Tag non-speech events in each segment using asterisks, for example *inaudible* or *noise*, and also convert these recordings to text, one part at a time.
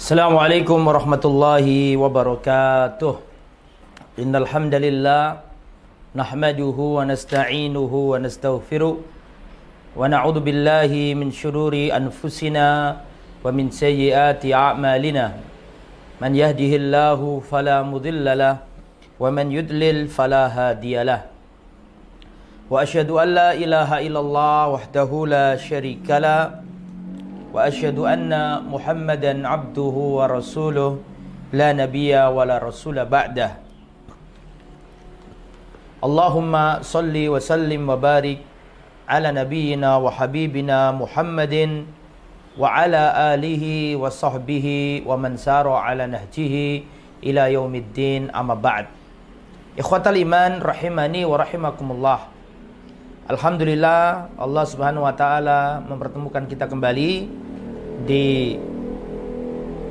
Assalamualaikum warahmatullahi wabarakatuh. Innal hamdalillah nahmaduhu nasta'inuhu wa nastaghfiruh wa min shururi anfusina wa min sayyiati a'malina. Man yahdihillahu fala mudilla lah wa man yudlil fala hadiyalah. Wa asyhadu an la ilaha illallah wahdahu la وأشهد أن محمدا عبده ورسوله لا نبي ولا رسول بعده اللهم صل وسلم وبارك على نبينا وحبيبنا محمد وعلى آله وصحبه ومن سار على نهجه إلى يوم الدين أما بعد إخوة الإيمان رحمني ورحمكم الله Alhamdulillah Allah Subhanahu wa taala mempertemukan kita kembali di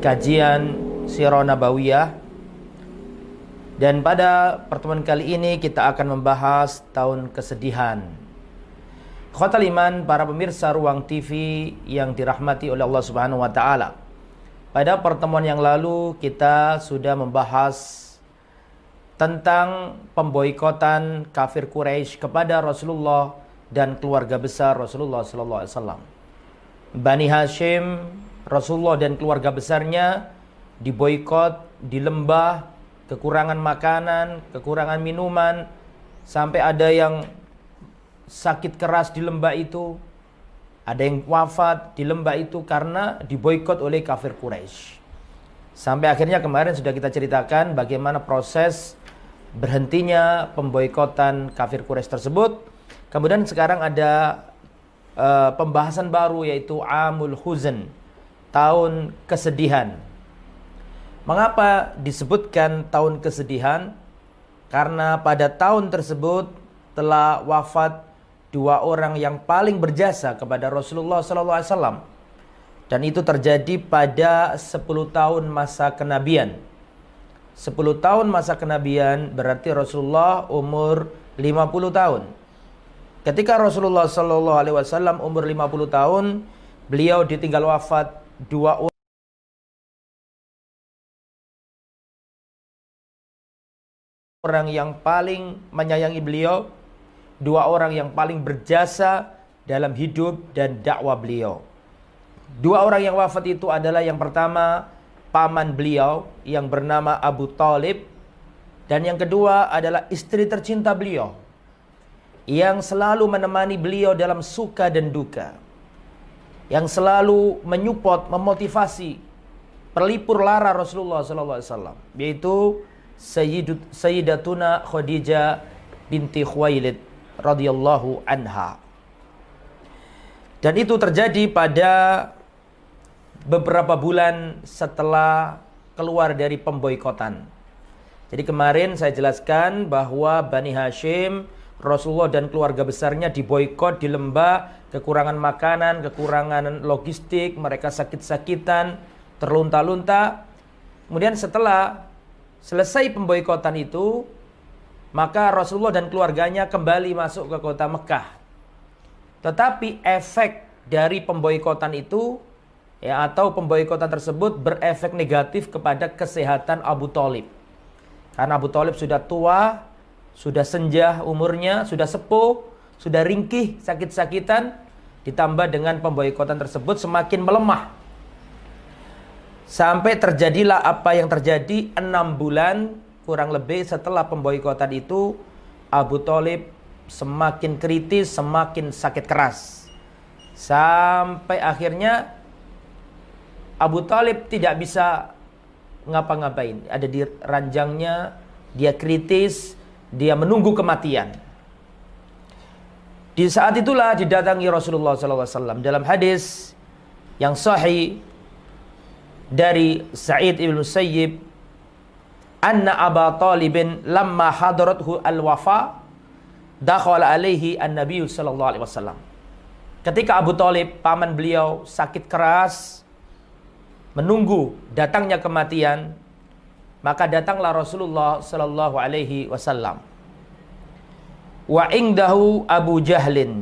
kajian Sirah Nabawiyah. Dan pada pertemuan kali ini kita akan membahas tahun kesedihan. Khotal iman para pemirsa Ruang TV yang dirahmati oleh Allah Subhanahu wa taala. Pada pertemuan yang lalu kita sudah membahas tentang pemboikotan kafir Quraisy kepada Rasulullah dan keluarga besar Rasulullah sallallahu alaihi wasallam. Bani Hashim, Rasulullah dan keluarga besarnya diboikot di lembah, kekurangan makanan, kekurangan minuman, sampai ada yang sakit keras di lembah itu, ada yang wafat di lembah itu karena diboikot oleh kafir Quraisy. Sampai akhirnya kemarin sudah kita ceritakan bagaimana proses berhentinya pemboikotan kafir Quraisy tersebut. Kemudian sekarang ada uh, pembahasan baru yaitu Amul Huzn, tahun kesedihan. Mengapa disebutkan tahun kesedihan? Karena pada tahun tersebut telah wafat dua orang yang paling berjasa kepada Rasulullah SAW. Dan itu terjadi pada 10 tahun masa kenabian 10 tahun masa kenabian berarti Rasulullah umur 50 tahun. Ketika Rasulullah Shallallahu alaihi wasallam umur 50 tahun, beliau ditinggal wafat dua orang yang paling menyayangi beliau, dua orang yang paling berjasa dalam hidup dan dakwah beliau. Dua orang yang wafat itu adalah yang pertama paman beliau yang bernama Abu Talib. Dan yang kedua adalah istri tercinta beliau yang selalu menemani beliau dalam suka dan duka. Yang selalu menyupport, memotivasi perlipur lara Rasulullah SAW yaitu Sayyidat, Sayyidatuna Khadijah binti Khuwailid radhiyallahu anha. Dan itu terjadi pada beberapa bulan setelah keluar dari pemboikotan. Jadi kemarin saya jelaskan bahwa Bani Hashim, Rasulullah dan keluarga besarnya diboikot di lembah, kekurangan makanan, kekurangan logistik, mereka sakit-sakitan, terlunta-lunta. Kemudian setelah selesai pemboikotan itu, maka Rasulullah dan keluarganya kembali masuk ke kota Mekah. Tetapi efek dari pemboikotan itu ya atau pemboikotan tersebut berefek negatif kepada kesehatan Abu Talib. Karena Abu Talib sudah tua, sudah senja umurnya, sudah sepuh, sudah ringkih, sakit-sakitan, ditambah dengan pemboikotan tersebut semakin melemah. Sampai terjadilah apa yang terjadi enam bulan kurang lebih setelah pemboikotan itu Abu Talib semakin kritis, semakin sakit keras. Sampai akhirnya Abu Talib tidak bisa ngapa-ngapain. Ada di ranjangnya, dia kritis, dia menunggu kematian. Di saat itulah didatangi Rasulullah SAW dalam hadis yang sahih dari Sa'id ibn Sayyib anna Aba Talibin lamma hadarathu al-wafa dakhala alaihi an-nabiy sallallahu alaihi wasallam. Ketika Abu Talib paman beliau sakit keras menunggu datangnya kematian, maka datanglah Rasulullah sallallahu alaihi wasallam. Wa ingdahu Abu Jahlin.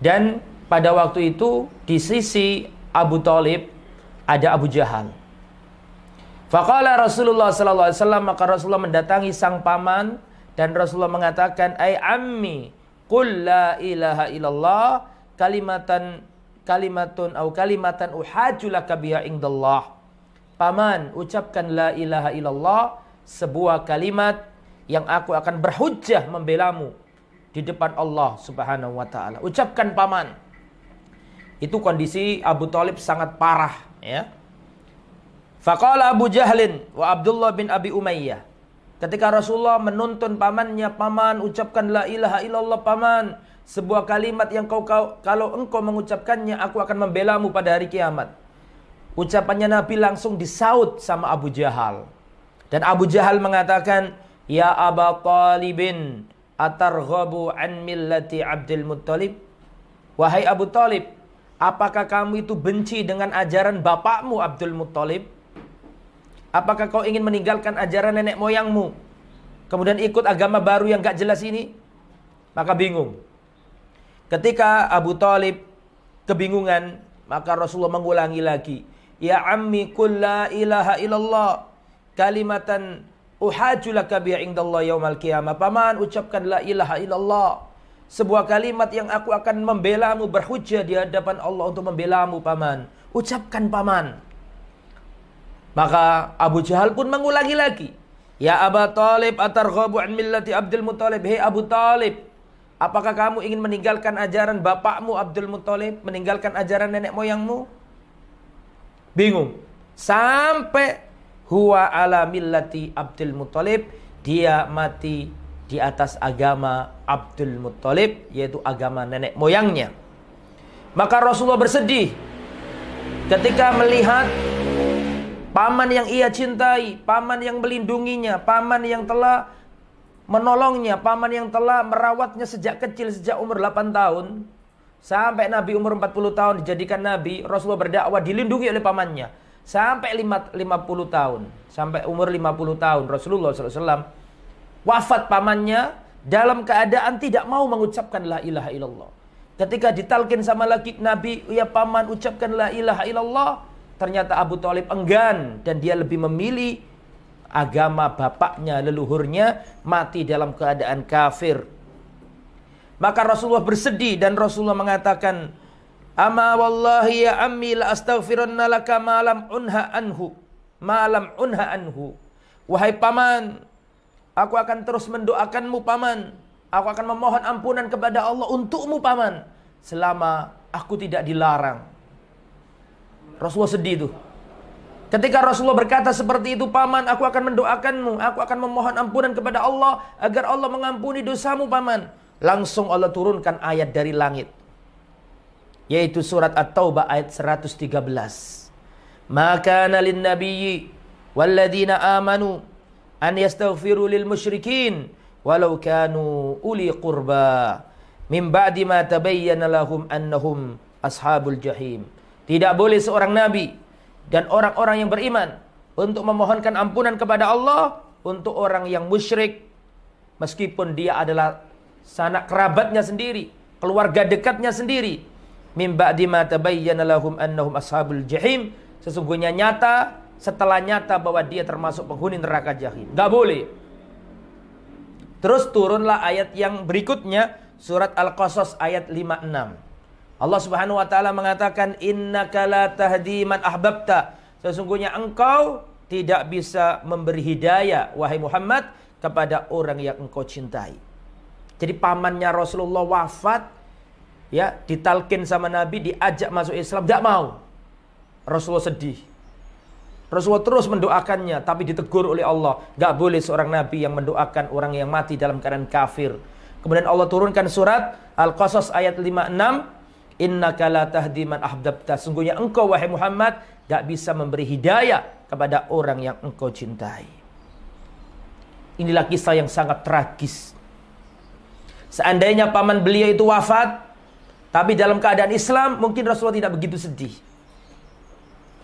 Dan pada waktu itu di sisi Abu Talib ada Abu Jahal. Faqala Rasulullah sallallahu alaihi wasallam maka Rasulullah mendatangi sang paman dan Rasulullah mengatakan, "Ai ammi, qul la ilaha illallah kalimatan kalimatun au kalimatan uhajulaka biha indallah." Paman, ucapkan la ilaha illallah, sebuah kalimat yang aku akan berhujjah membelamu di depan Allah Subhanahu wa taala. Ucapkan paman. Itu kondisi Abu Talib sangat parah, ya. Faqala Abu Jahlin wa Abdullah bin Abi Umayyah. Ketika Rasulullah menuntun pamannya, paman ucapkan la ilaha illallah paman. Sebuah kalimat yang kau, kau kalau engkau mengucapkannya, aku akan membelamu pada hari kiamat. Ucapannya Nabi langsung disaut sama Abu Jahal. Dan Abu Jahal mengatakan, Ya Aba Talibin, atarghabu an millati Abdul Muttalib? Wahai Abu Talib, apakah kamu itu benci dengan ajaran bapakmu Abdul Muttalib? Apakah kau ingin meninggalkan ajaran nenek moyangmu? Kemudian ikut agama baru yang gak jelas ini? Maka bingung. Ketika Abu Talib kebingungan, maka Rasulullah mengulangi lagi. Ya ammi kulla ilaha illallah kalimatan uhajulaka biha indallah yaumal qiyamah. Paman ucapkan la ilaha illallah. Sebuah kalimat yang aku akan membelamu berhujjah di hadapan Allah untuk membelamu paman. Ucapkan paman. Maka Abu Jahal pun mengulangi lagi. Ya Abu Talib atarghabu an millati Abdul Muttalib. Hei Abu Talib, apakah kamu ingin meninggalkan ajaran bapakmu Abdul Muttalib, meninggalkan ajaran nenek moyangmu? Bingung. Sampai huwa ala millati Abdul Muttalib, dia mati di atas agama Abdul Muttalib, yaitu agama nenek moyangnya. Maka Rasulullah bersedih ketika melihat Paman yang ia cintai, paman yang melindunginya, paman yang telah menolongnya, paman yang telah merawatnya sejak kecil, sejak umur 8 tahun. Sampai Nabi umur 40 tahun dijadikan Nabi, Rasulullah berdakwah dilindungi oleh pamannya. Sampai 50 tahun, sampai umur 50 tahun Rasulullah SAW wafat pamannya dalam keadaan tidak mau mengucapkan la ilaha illallah. Ketika ditalkin sama lagi Nabi, ya paman ucapkan la ilaha illallah, Ternyata Abu Talib enggan dan dia lebih memilih agama bapaknya, leluhurnya mati dalam keadaan kafir. Maka Rasulullah bersedih dan Rasulullah mengatakan, "Ama wallahi ya ammi la astaghfiranna laka malam unha anhu." Malam unha anhu. Wahai paman, aku akan terus mendoakanmu paman. Aku akan memohon ampunan kepada Allah untukmu paman selama aku tidak dilarang. Rasulullah sedih itu. Ketika Rasulullah berkata seperti itu, paman, aku akan mendoakanmu, aku akan memohon ampunan kepada Allah agar Allah mengampuni dosamu, paman. Langsung Allah turunkan ayat dari langit. Yaitu surat At-Taubah ayat 113. Maka nalin nabiyyi walladina amanu an yastaghfiru lil musyrikin walau kanu uli qurba min ba'di ma tabayyana lahum annahum ashabul jahim. Tidak boleh seorang nabi dan orang-orang yang beriman untuk memohonkan ampunan kepada Allah untuk orang yang musyrik meskipun dia adalah sanak kerabatnya sendiri, keluarga dekatnya sendiri. Min ba'di ma tabayyana lahum annahum ashabul jahim. Sesungguhnya nyata setelah nyata bahwa dia termasuk penghuni neraka jahim. Gak boleh. Terus turunlah ayat yang berikutnya surat Al-Qasas ayat 56. Allah Subhanahu wa taala mengatakan innaka la tahdi man ahbabta. Sesungguhnya engkau tidak bisa memberi hidayah wahai Muhammad kepada orang yang engkau cintai. Jadi pamannya Rasulullah wafat ya ditalkin sama Nabi diajak masuk Islam tidak mau. Rasulullah sedih. Rasulullah terus mendoakannya tapi ditegur oleh Allah. Gak boleh seorang Nabi yang mendoakan orang yang mati dalam keadaan kafir. Kemudian Allah turunkan surat Al-Qasas ayat 56 Innaka la tahdi man ahbabta. Sungguhnya engkau wahai Muhammad gak bisa memberi hidayah kepada orang yang engkau cintai. Inilah kisah yang sangat tragis. Seandainya paman beliau itu wafat, tapi dalam keadaan Islam mungkin Rasulullah tidak begitu sedih.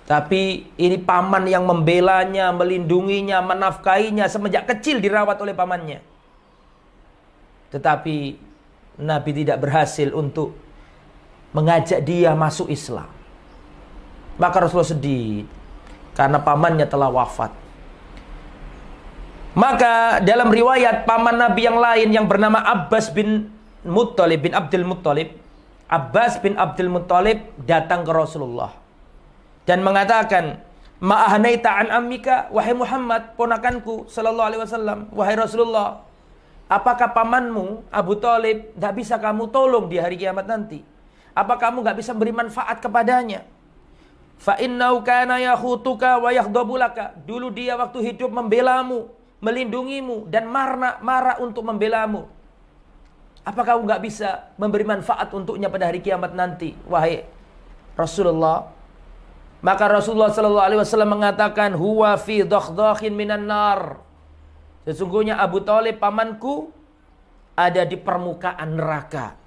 Tapi ini paman yang membelanya, melindunginya, menafkainya semenjak kecil dirawat oleh pamannya. Tetapi Nabi tidak berhasil untuk mengajak dia masuk Islam. Maka Rasulullah sedih karena pamannya telah wafat. Maka dalam riwayat paman Nabi yang lain yang bernama Abbas bin Muttalib bin Abdul Muttalib, Abbas bin Abdul Muttalib datang ke Rasulullah dan mengatakan, "Ma'ahnaita an ammika wahai Muhammad, ponakanku sallallahu alaihi wasallam, wahai Rasulullah, apakah pamanmu Abu Talib tidak bisa kamu tolong di hari kiamat nanti? Apa kamu nggak bisa beri manfaat kepadanya?" Fa innau kana wa. Dulu dia waktu hidup membelamu, melindungimu dan marah marah untuk membelamu. Apa kamu nggak bisa memberi manfaat untuknya pada hari kiamat nanti, wahai Rasulullah? Maka Rasulullah Shallallahu Alaihi Wasallam mengatakan, huwa fi dakhdakhin minan nar. Sesungguhnya Abu Talib pamanku ada di permukaan neraka.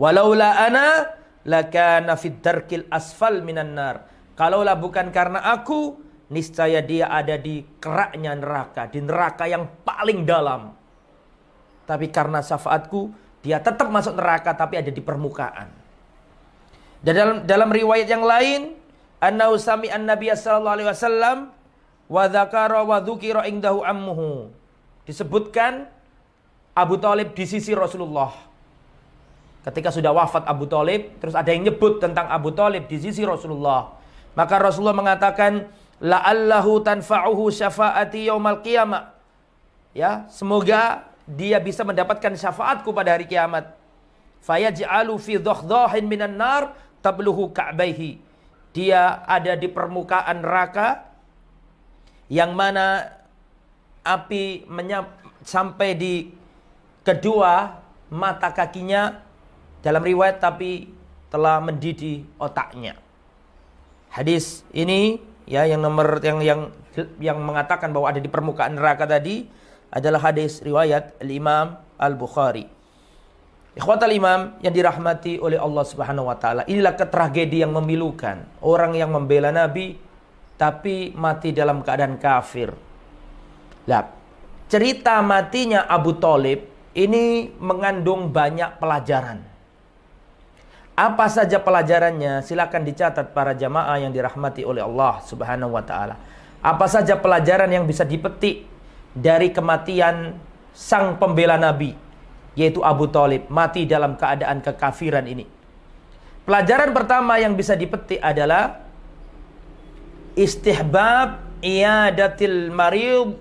Walaula ana lakana fid darkil asfal minan nar. Kalaulah bukan karena aku, niscaya dia ada di keraknya neraka, di neraka yang paling dalam. Tapi karena syafaatku, dia tetap masuk neraka tapi ada di permukaan. Dan dalam dalam riwayat yang lain, annahu sami an nabiy sallallahu alaihi wasallam wa dzakara wa dzukira indahu ammuhu. Disebutkan Abu Talib di sisi Rasulullah. Ketika sudah wafat Abu Talib, terus ada yang nyebut tentang Abu Talib di sisi Rasulullah. Maka Rasulullah mengatakan, la'allahu tanfa'uhu syafaati yaumal qiyamah. Ya, semoga dia bisa mendapatkan syafaatku pada hari kiamat. Fayaj'alu fi dhahdhahin minan nar tabluhu ka'baihi. Dia ada di permukaan neraka yang mana api menyap, sampai di kedua mata kakinya dalam riwayat tapi telah mendidih otaknya. Hadis ini ya yang nomor yang yang yang mengatakan bahwa ada di permukaan neraka tadi adalah hadis riwayat Al-Imam Al-Bukhari. Ikhwatal Imam yang dirahmati oleh Allah Subhanahu wa taala. Inilah ketragedi yang memilukan. Orang yang membela Nabi tapi mati dalam keadaan kafir. Lah, cerita matinya Abu Talib ini mengandung banyak pelajaran. Apa saja pelajarannya? Silakan dicatat para jamaah yang dirahmati oleh Allah Subhanahu wa taala. Apa saja pelajaran yang bisa dipetik dari kematian sang pembela Nabi yaitu Abu Talib mati dalam keadaan kekafiran ini. Pelajaran pertama yang bisa dipetik adalah istihbab iadatil marid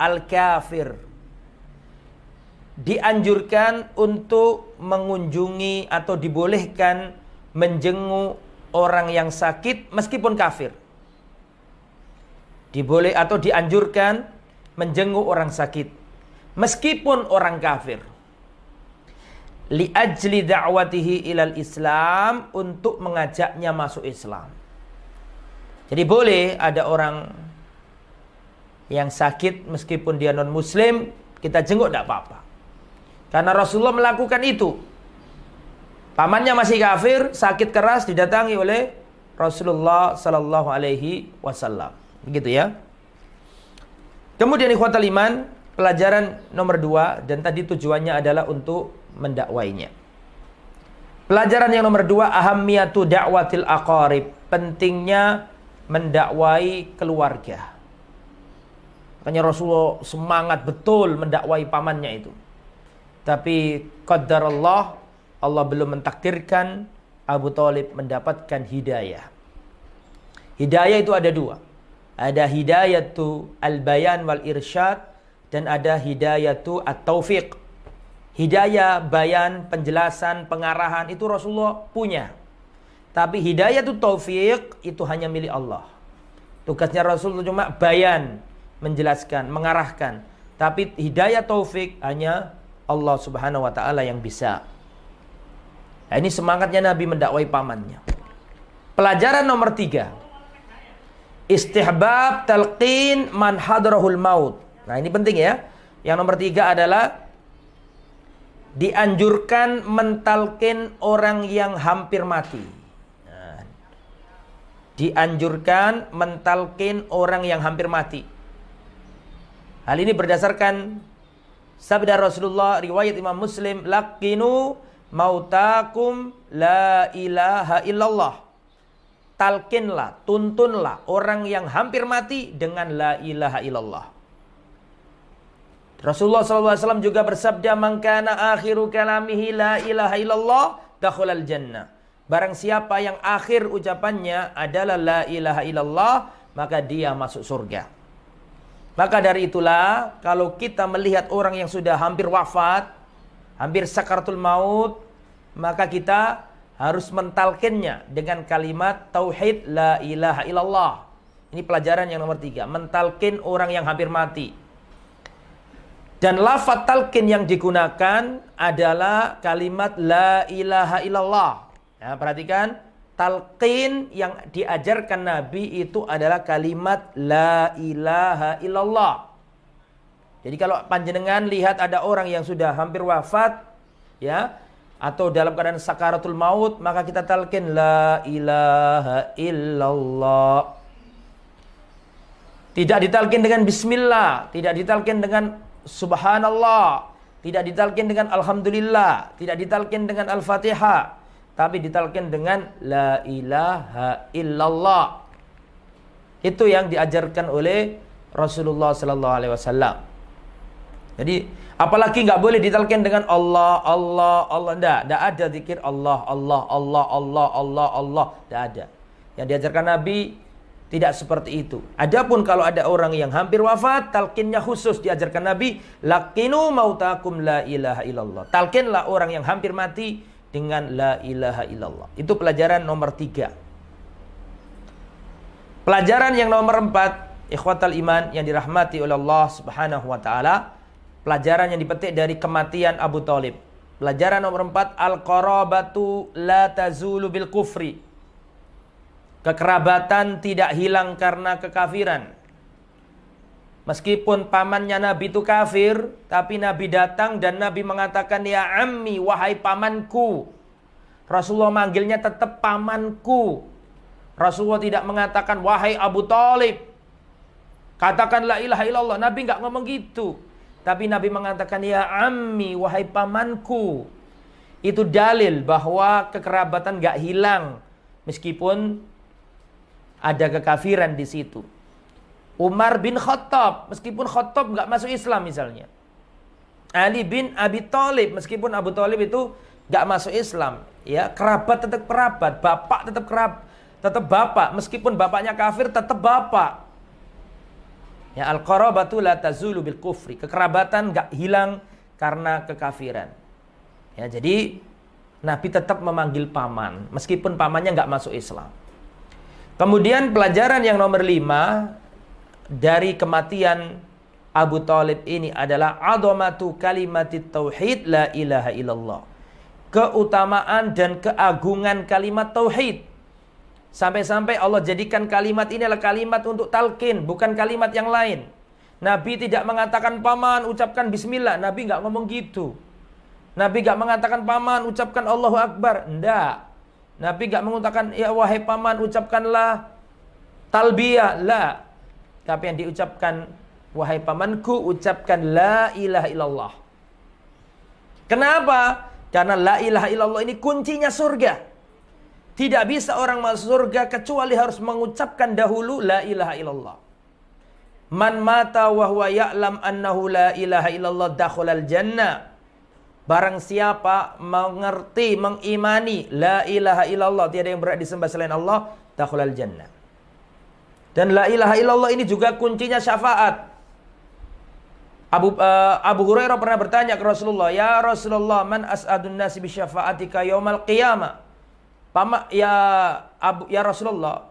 al-kafir dianjurkan untuk mengunjungi atau dibolehkan menjenguk orang yang sakit meskipun kafir. Diboleh atau dianjurkan menjenguk orang sakit meskipun orang kafir. Li ajli da'watihi ilal Islam untuk mengajaknya masuk Islam. Jadi boleh ada orang yang sakit meskipun dia non muslim kita jenguk tidak apa-apa. Karena Rasulullah melakukan itu. Pamannya masih kafir, sakit keras didatangi oleh Rasulullah sallallahu alaihi wasallam. Begitu ya. Kemudian ikhwatal iman, pelajaran nomor dua dan tadi tujuannya adalah untuk mendakwainya. Pelajaran yang nomor dua, ahamiyatu da'watil aqarib. Pentingnya mendakwai keluarga. Makanya Rasulullah semangat betul mendakwai pamannya itu. Tapi qadar Allah, Allah belum mentakdirkan Abu Talib mendapatkan hidayah. Hidayah itu ada dua. Ada hidayah tu al-bayan wal irsyad dan ada hidayah tu at-taufiq. Hidayah, bayan, penjelasan, pengarahan itu Rasulullah punya. Tapi hidayah tu taufik itu hanya milik Allah. Tugasnya Rasulullah cuma bayan, menjelaskan, mengarahkan. Tapi hidayah taufik hanya Allah Subhanahu wa taala yang bisa. Nah, ini semangatnya Nabi mendakwai pamannya. Pelajaran nomor tiga. Istihbab talqin man hadrahul maut. Nah ini penting ya. Yang nomor tiga adalah dianjurkan mentalkin orang yang hampir mati. Nah, dianjurkan mentalkin orang yang hampir mati. Hal ini berdasarkan Sabda Rasulullah riwayat Imam Muslim, "Laqinu mautakum la ilaha illallah." talkinlah, tuntunlah orang yang hampir mati dengan la ilaha illallah. Rasulullah SAW juga bersabda, "Mangkana akhiru kalamihi la ilaha illallah, dakhulal jannah." Barang siapa yang akhir ucapannya adalah la ilaha illallah, maka dia masuk surga. Maka dari itulah, kalau kita melihat orang yang sudah hampir wafat, hampir sakaratul maut, maka kita harus mentalkinnya dengan kalimat tauhid la ilaha illallah. Ini pelajaran yang nomor tiga. Mentalkin orang yang hampir mati. Dan lafaz talkin yang digunakan adalah kalimat la ilaha illallah. Ya, perhatikan, talqin yang diajarkan Nabi itu adalah kalimat la ilaha illallah. Jadi kalau panjenengan lihat ada orang yang sudah hampir wafat, ya, atau dalam keadaan sakaratul maut maka kita talqin la ilaha illallah tidak ditalkin dengan bismillah tidak ditalkin dengan subhanallah tidak ditalkin dengan alhamdulillah tidak ditalkin dengan al-fatihah tapi ditalkin dengan la ilaha illallah itu yang diajarkan oleh Rasulullah sallallahu alaihi wasallam jadi Apalagi nggak boleh ditalkin dengan Allah, Allah, Allah. Tidak, tidak ada zikir Allah, Allah, Allah, Allah, Allah, Allah. Tidak ada. Yang diajarkan Nabi tidak seperti itu. Adapun kalau ada orang yang hampir wafat, talkinnya khusus diajarkan Nabi, lakinu mautakum la ilaha illallah. Talkinlah orang yang hampir mati dengan la ilaha illallah. Itu pelajaran nomor tiga. Pelajaran yang nomor empat, ikhwatal iman yang dirahmati oleh Allah subhanahu wa ta'ala Pelajaran yang dipetik dari kematian Abu Talib. Pelajaran nomor empat, Al-qarabatu la tazulu bil kufri. Kekerabatan tidak hilang karena kekafiran. Meskipun pamannya Nabi itu kafir, tapi Nabi datang dan Nabi mengatakan, Ya ammi, wahai pamanku. Rasulullah manggilnya tetap pamanku. Rasulullah tidak mengatakan, wahai Abu Talib. Katakan la ilaha illallah. Nabi nggak ngomong gitu. Tapi Nabi mengatakan, Ya ammi, wahai pamanku. Itu dalil bahwa kekerabatan gak hilang. Meskipun ada kekafiran di situ. Umar bin Khattab, meskipun Khattab gak masuk Islam misalnya. Ali bin Abi Thalib, meskipun Abu Thalib itu gak masuk Islam. ya Kerabat tetap kerabat, bapak tetap kerab, tetap bapak. Meskipun bapaknya kafir, tetap bapak. Ya al-qarabatu la tazulu bil kufri. Kekerabatan gak hilang karena kekafiran. Ya, jadi Nabi tetap memanggil paman meskipun pamannya nggak masuk Islam. Kemudian pelajaran yang nomor lima dari kematian Abu Talib ini adalah adomatu kalimati tauhid la ilaha illallah. Keutamaan dan keagungan kalimat tauhid. Sampai-sampai Allah jadikan kalimat ini adalah kalimat untuk talqin, bukan kalimat yang lain. Nabi tidak mengatakan paman ucapkan bismillah, Nabi nggak ngomong gitu. Nabi nggak mengatakan paman ucapkan Allahu Akbar, enggak. Nabi nggak mengatakan ya wahai paman ucapkanlah talbiyah, la. Tapi yang diucapkan wahai pamanku ucapkan la ilaha illallah. Kenapa? Karena la ilaha illallah ini kuncinya surga. Tidak bisa orang masuk surga kecuali harus mengucapkan dahulu la ilaha illallah. Man mata wa huwa ya'lam annahu la ilaha illallah dakhulal jannah. Barang siapa mengerti, mengimani la ilaha illallah, tiada yang berat disembah selain Allah, dakhulal jannah. Dan la ilaha illallah ini juga kuncinya syafaat. Abu uh, Abu Hurairah pernah bertanya ke Rasulullah, "Ya Rasulullah, man as'adun nasi bi syafaatika yaumal qiyamah?" Pama ya Abu ya Rasulullah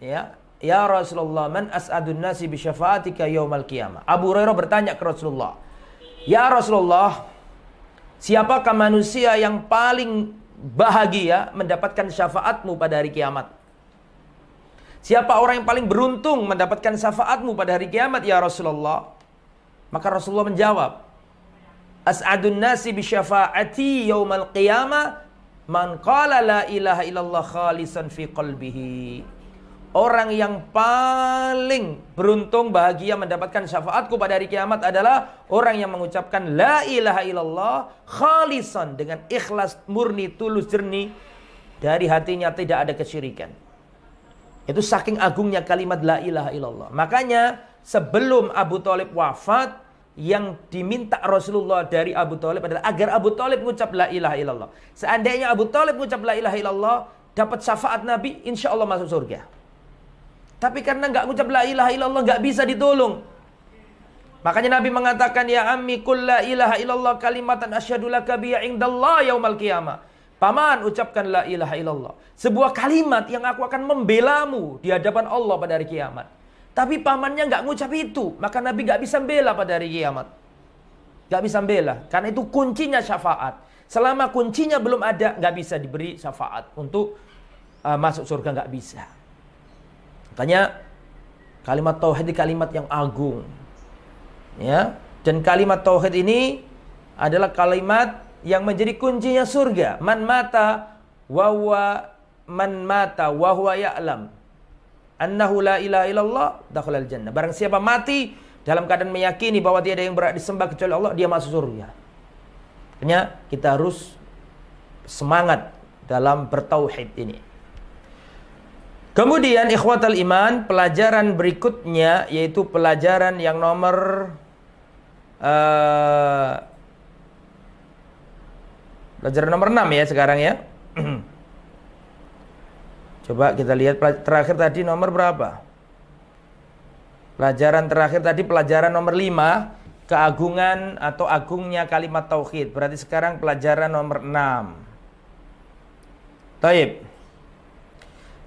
ya Ya Rasulullah, man as'adun nasi bi syafaatika yaumal qiyamah. Abu Hurairah bertanya ke Rasulullah, "Ya Rasulullah, siapakah manusia yang paling bahagia mendapatkan syafaatmu pada hari kiamat?" Siapa orang yang paling beruntung mendapatkan syafaatmu pada hari kiamat ya Rasulullah? Maka Rasulullah menjawab, As'adun nasi bi syafaati yaumal qiyamah Man qala la ilaha illallah khalisan fi qalbihi. Orang yang paling beruntung bahagia mendapatkan syafaatku pada hari kiamat adalah orang yang mengucapkan la ilaha illallah khalisan dengan ikhlas murni tulus jernih dari hatinya tidak ada kesyirikan. Itu saking agungnya kalimat la ilaha illallah. Makanya sebelum Abu Talib wafat, yang diminta Rasulullah dari Abu Talib adalah agar Abu Talib mengucap la ilaha illallah. Seandainya Abu Talib mengucap la ilaha illallah, dapat syafaat Nabi, insya Allah masuk surga. Tapi karena nggak mengucap la ilaha illallah, nggak bisa ditolong. Makanya Nabi mengatakan, Ya ammi kul la ilaha illallah kalimatan asyhadu laka biya indallah yaumal qiyamah. Paman ucapkan la ilaha illallah. Sebuah kalimat yang aku akan membelamu di hadapan Allah pada hari kiamat. Tapi pamannya nggak ngucap itu, maka Nabi nggak bisa bela pada hari kiamat. Nggak bisa bela, karena itu kuncinya syafaat. Selama kuncinya belum ada, nggak bisa diberi syafaat untuk uh, masuk surga nggak bisa. Makanya kalimat tauhid ini kalimat yang agung, ya. Dan kalimat tauhid ini adalah kalimat yang menjadi kuncinya surga. Man mata wa man mata wa huwa ya'lam annahu la ilaha illallah dakhalal jannah. Barang siapa mati dalam keadaan meyakini bahwa tiada yang berhak disembah kecuali Allah, dia masuk surga. Makanya kita harus semangat dalam bertauhid ini. Kemudian ikhwatal iman, pelajaran berikutnya yaitu pelajaran yang nomor uh, pelajaran nomor 6 ya sekarang ya. *clears throat* Coba kita lihat terakhir tadi nomor berapa? Pelajaran terakhir tadi pelajaran nomor 5 keagungan atau agungnya kalimat tauhid. Berarti sekarang pelajaran nomor 6. Taib.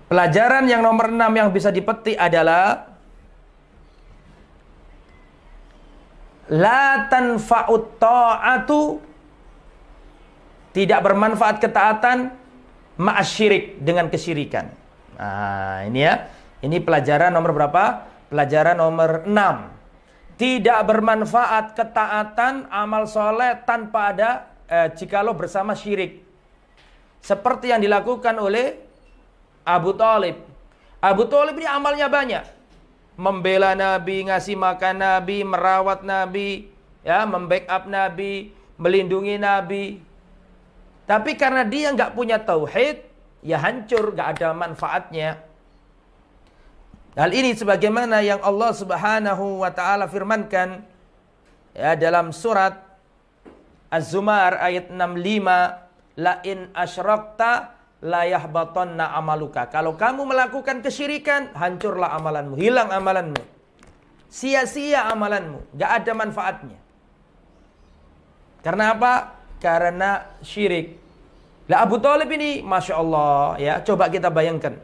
Pelajaran yang nomor 6 yang bisa dipetik adalah La tanfa'ut ta'atu tidak bermanfaat ketaatan ma'asyirik dengan kesyirikan. Nah, ini ya. Ini pelajaran nomor berapa? Pelajaran nomor 6. Tidak bermanfaat ketaatan amal soleh tanpa ada eh, jikalau bersama syirik. Seperti yang dilakukan oleh Abu Talib. Abu Talib ini amalnya banyak. Membela Nabi, ngasih makan Nabi, merawat Nabi, ya, membackup Nabi, melindungi Nabi, tapi karena dia nggak punya tauhid, ya hancur, nggak ada manfaatnya. Hal ini sebagaimana yang Allah Subhanahu wa taala firmankan ya dalam surat Az-Zumar ayat 65, la in asyrakta la yahbatanna amaluka. Kalau kamu melakukan kesyirikan, hancurlah amalanmu, hilang amalanmu. Sia-sia amalanmu, nggak ada manfaatnya. Karena apa? Karena syirik. Lah Abu Talib ini, Masya Allah, ya coba kita bayangkan.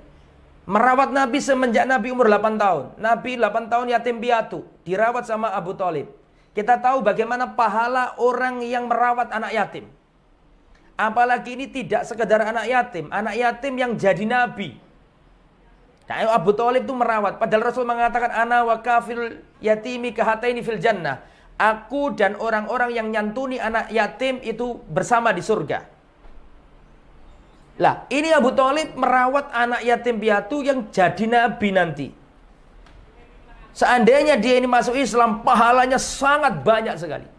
Merawat Nabi semenjak Nabi umur 8 tahun. Nabi 8 tahun yatim piatu, dirawat sama Abu Talib. Kita tahu bagaimana pahala orang yang merawat anak yatim. Apalagi ini tidak sekedar anak yatim, anak yatim yang jadi nabi. Nah, Abu Talib itu merawat. Padahal Rasul mengatakan, Ana wa kafil yatimi kahataini fil jannah. Aku dan orang-orang yang nyantuni anak yatim itu bersama di surga. Lah, ini Abu Talib merawat anak yatim piatu yang jadi nabi nanti. Seandainya dia ini masuk Islam, pahalanya sangat banyak sekali.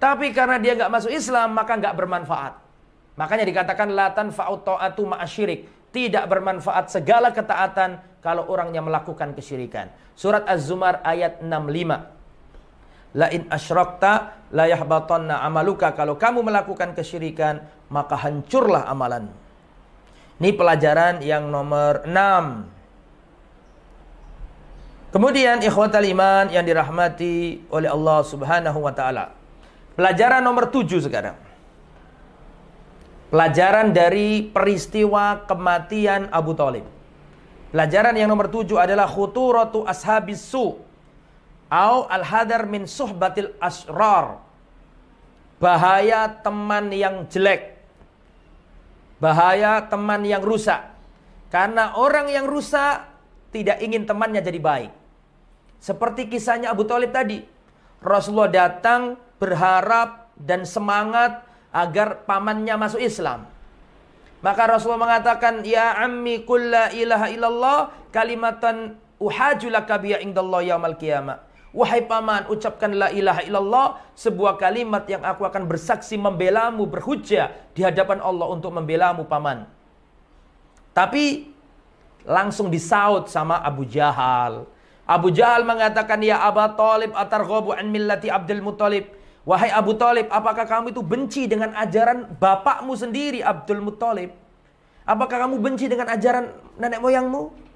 Tapi karena dia nggak masuk Islam, maka nggak bermanfaat. Makanya dikatakan latan fa'uto'atu ma'asyirik. Tidak bermanfaat segala ketaatan kalau orangnya melakukan kesyirikan. Surat Az-Zumar ayat 65. La in asyrakta la yahbatanna amaluka. Kalau kamu melakukan kesyirikan, maka hancurlah amalan. Ini pelajaran yang nomor 6. Kemudian ikhwatal iman yang dirahmati oleh Allah Subhanahu wa taala. Pelajaran nomor 7 sekarang. Pelajaran dari peristiwa kematian Abu Talib. Pelajaran yang nomor 7 adalah khuturatu ashabis su' Au al-hadar min suhbatil asrar. Bahaya teman yang jelek. Bahaya teman yang rusak. Karena orang yang rusak tidak ingin temannya jadi baik. Seperti kisahnya Abu Talib tadi. Rasulullah datang berharap dan semangat agar pamannya masuk Islam. Maka Rasulullah mengatakan, Ya ammi kulla ilaha illallah kalimatan uhajulaka biya indallah yaumal qiyamah. Wahai paman, ucapkan la ilaha illallah, sebuah kalimat yang aku akan bersaksi membelamu, berhujjah di hadapan Allah untuk membelamu paman. Tapi langsung disaut sama Abu Jahal. Abu Jahal mengatakan, Ya Abu Talib atarghabu an millati Abdul Muttalib. Wahai Abu Talib, apakah kamu itu benci dengan ajaran bapakmu sendiri Abdul Muttalib? Apakah kamu benci dengan ajaran nenek moyangmu?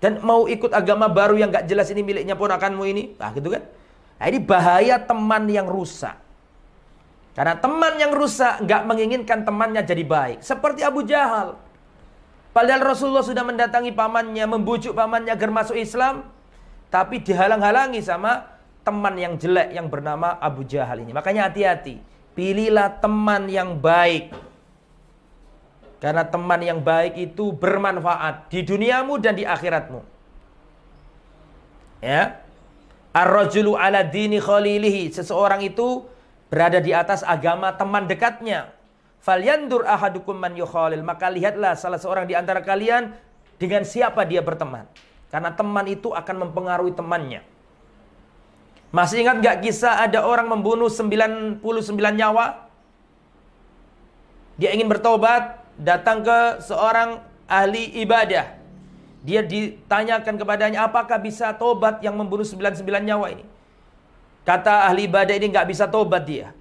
Dan mau ikut agama baru yang gak jelas ini miliknya ponakanmu ini? Nah gitu kan? Nah ini bahaya teman yang rusak. Karena teman yang rusak gak menginginkan temannya jadi baik. Seperti Abu Jahal. Padahal Rasulullah sudah mendatangi pamannya, membujuk pamannya agar masuk Islam. Tapi dihalang-halangi sama teman yang jelek yang bernama Abu Jahal ini. Makanya hati-hati. Pilihlah teman yang baik. Karena teman yang baik itu bermanfaat di duniamu dan di akhiratmu. Ya. Ar-rajulu ala dini khalilihi. Seseorang itu berada di atas agama teman dekatnya. Falyandur ahadukum man yukhalil. Maka lihatlah salah seorang di antara kalian dengan siapa dia berteman. Karena teman itu akan mempengaruhi temannya. Masih ingat gak kisah ada orang membunuh 99 nyawa? Dia ingin bertobat, datang ke seorang ahli ibadah. Dia ditanyakan kepadanya, apakah bisa tobat yang membunuh 99 nyawa ini? Kata ahli ibadah ini gak bisa tobat dia.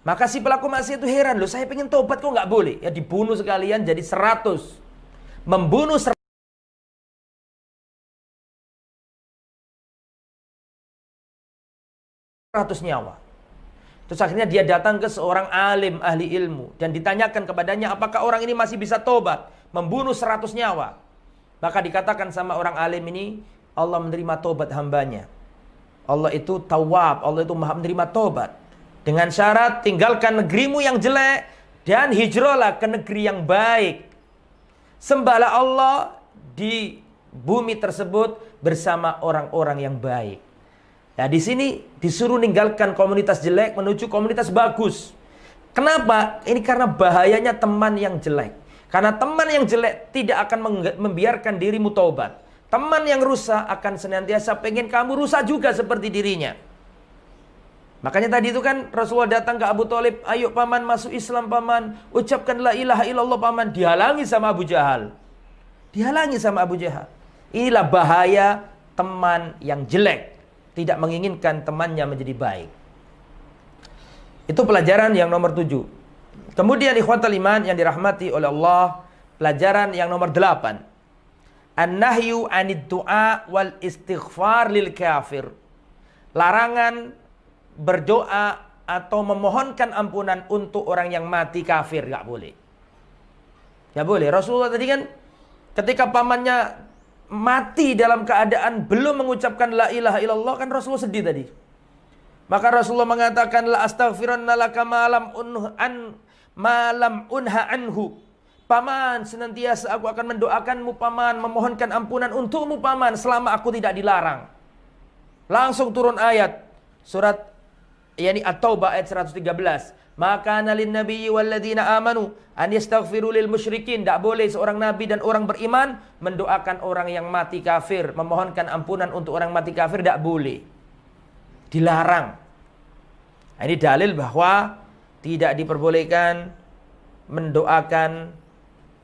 Maka si pelaku masih itu heran loh, saya pengen tobat kok gak boleh? Ya dibunuh sekalian jadi 100. Membunuh 100 100 nyawa. Terus akhirnya dia datang ke seorang alim ahli ilmu dan ditanyakan kepadanya apakah orang ini masih bisa tobat membunuh 100 nyawa. Maka dikatakan sama orang alim ini Allah menerima tobat hambanya. Allah itu tawab, Allah itu maha menerima tobat. Dengan syarat tinggalkan negerimu yang jelek dan hijrahlah ke negeri yang baik. Sembahlah Allah di bumi tersebut bersama orang-orang yang baik. Nah, di sini disuruh ninggalkan komunitas jelek menuju komunitas bagus. Kenapa? Ini karena bahayanya teman yang jelek. Karena teman yang jelek tidak akan membiarkan dirimu taubat. Teman yang rusak akan senantiasa pengen kamu rusak juga seperti dirinya. Makanya tadi itu kan Rasulullah datang ke Abu Talib, ayo paman masuk Islam paman, ucapkan la ilaha illallah paman, dihalangi sama Abu Jahal. Dihalangi sama Abu Jahal. Inilah bahaya teman yang jelek tidak menginginkan temannya menjadi baik. Itu pelajaran yang nomor tujuh. Kemudian ikhwatal iman yang dirahmati oleh Allah, pelajaran yang nomor delapan. An-nahyu anid du'a wal istighfar lil kafir. Larangan berdoa atau memohonkan ampunan untuk orang yang mati kafir. Gak boleh. Gak boleh. Rasulullah tadi kan ketika pamannya mati dalam keadaan belum mengucapkan la ilaha illallah kan Rasulullah sedih tadi. Maka Rasulullah mengatakan la astaghfiranna laka malam an malam unha anhu. Paman, senantiasa aku akan mendoakanmu paman, memohonkan ampunan untukmu paman selama aku tidak dilarang. Langsung turun ayat surat yakni At-Taubah ayat 113. Maka nalin nabi walladzina amanu an yastaghfiru lil musyrikin. Tak boleh seorang nabi dan orang beriman mendoakan orang yang mati kafir, memohonkan ampunan untuk orang mati kafir tak boleh. Dilarang. Nah, ini dalil bahwa tidak diperbolehkan mendoakan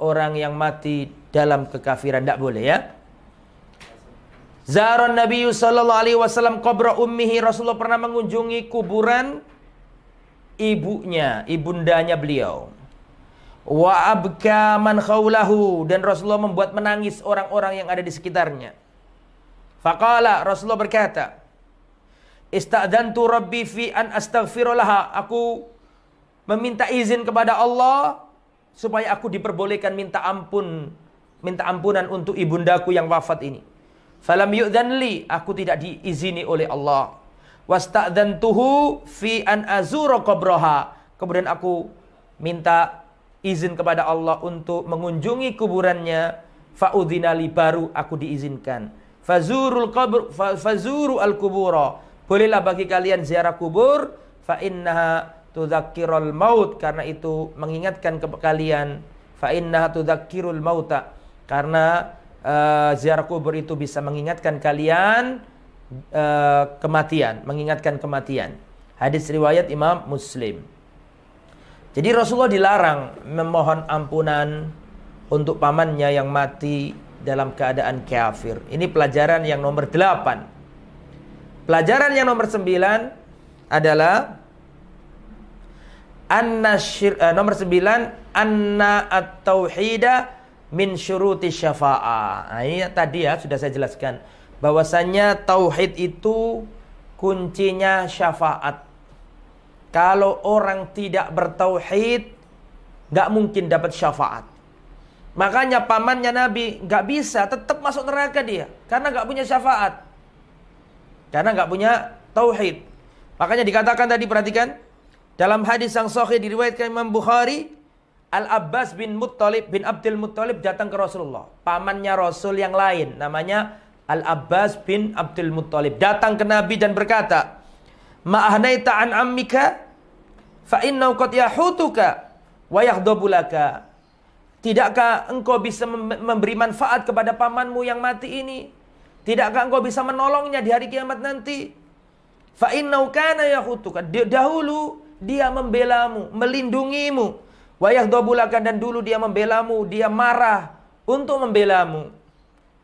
orang yang mati dalam kekafiran tak boleh ya. Zaron Nabi sallallahu alaihi wasallam qabra ummihi Rasulullah pernah mengunjungi kuburan ibunya, ibundanya beliau. Wa abka man khawlahu dan Rasulullah membuat menangis orang-orang yang ada di sekitarnya. Faqala Rasulullah berkata, Ista'dantu rabbi fi an astaghfirullah. Aku meminta izin kepada Allah supaya aku diperbolehkan minta ampun, minta ampunan untuk ibundaku yang wafat ini. Falam yu'dhan li, aku tidak diizini oleh Allah wasta'dzantuhu fi an azura qabraha. Kemudian aku minta izin kepada Allah untuk mengunjungi kuburannya. Fa'udzinali baru aku diizinkan. Fazurul qabr fazuru al kubura. Bolehlah bagi kalian ziarah kubur fa innaha tudzakirul maut karena itu mengingatkan ke kalian fa innaha tudzakirul mauta karena uh, ziarah kubur itu bisa mengingatkan kalian uh, kematian, mengingatkan kematian. Hadis riwayat Imam Muslim. Jadi Rasulullah dilarang memohon ampunan untuk pamannya yang mati dalam keadaan kafir. Ini pelajaran yang nomor delapan. Pelajaran yang nomor sembilan adalah anna syir, uh, nomor sembilan anna at-tauhida min syuruti syafa'ah. Nah, ini tadi ya sudah saya jelaskan bahwasanya tauhid itu kuncinya syafaat. Kalau orang tidak bertauhid nggak mungkin dapat syafaat. Makanya pamannya Nabi nggak bisa tetap masuk neraka dia karena nggak punya syafaat. Karena nggak punya tauhid. Makanya dikatakan tadi perhatikan dalam hadis yang sahih diriwayatkan Imam Bukhari Al Abbas bin Muttalib bin Abdul Muttalib datang ke Rasulullah. Pamannya Rasul yang lain namanya Al Abbas bin Abdul Muttalib datang ke Nabi dan berkata, "Ma'ahnaita an ammika fa innahu qad yahutuka wa yaghdabu laka." Tidakkah engkau bisa memberi manfaat kepada pamanmu yang mati ini? Tidakkah engkau bisa menolongnya di hari kiamat nanti? Fa innau kana yahutuka. Dahulu dia membelamu, melindungimu. Wa yahdabulaka dan dulu dia membelamu, dia marah untuk membelamu.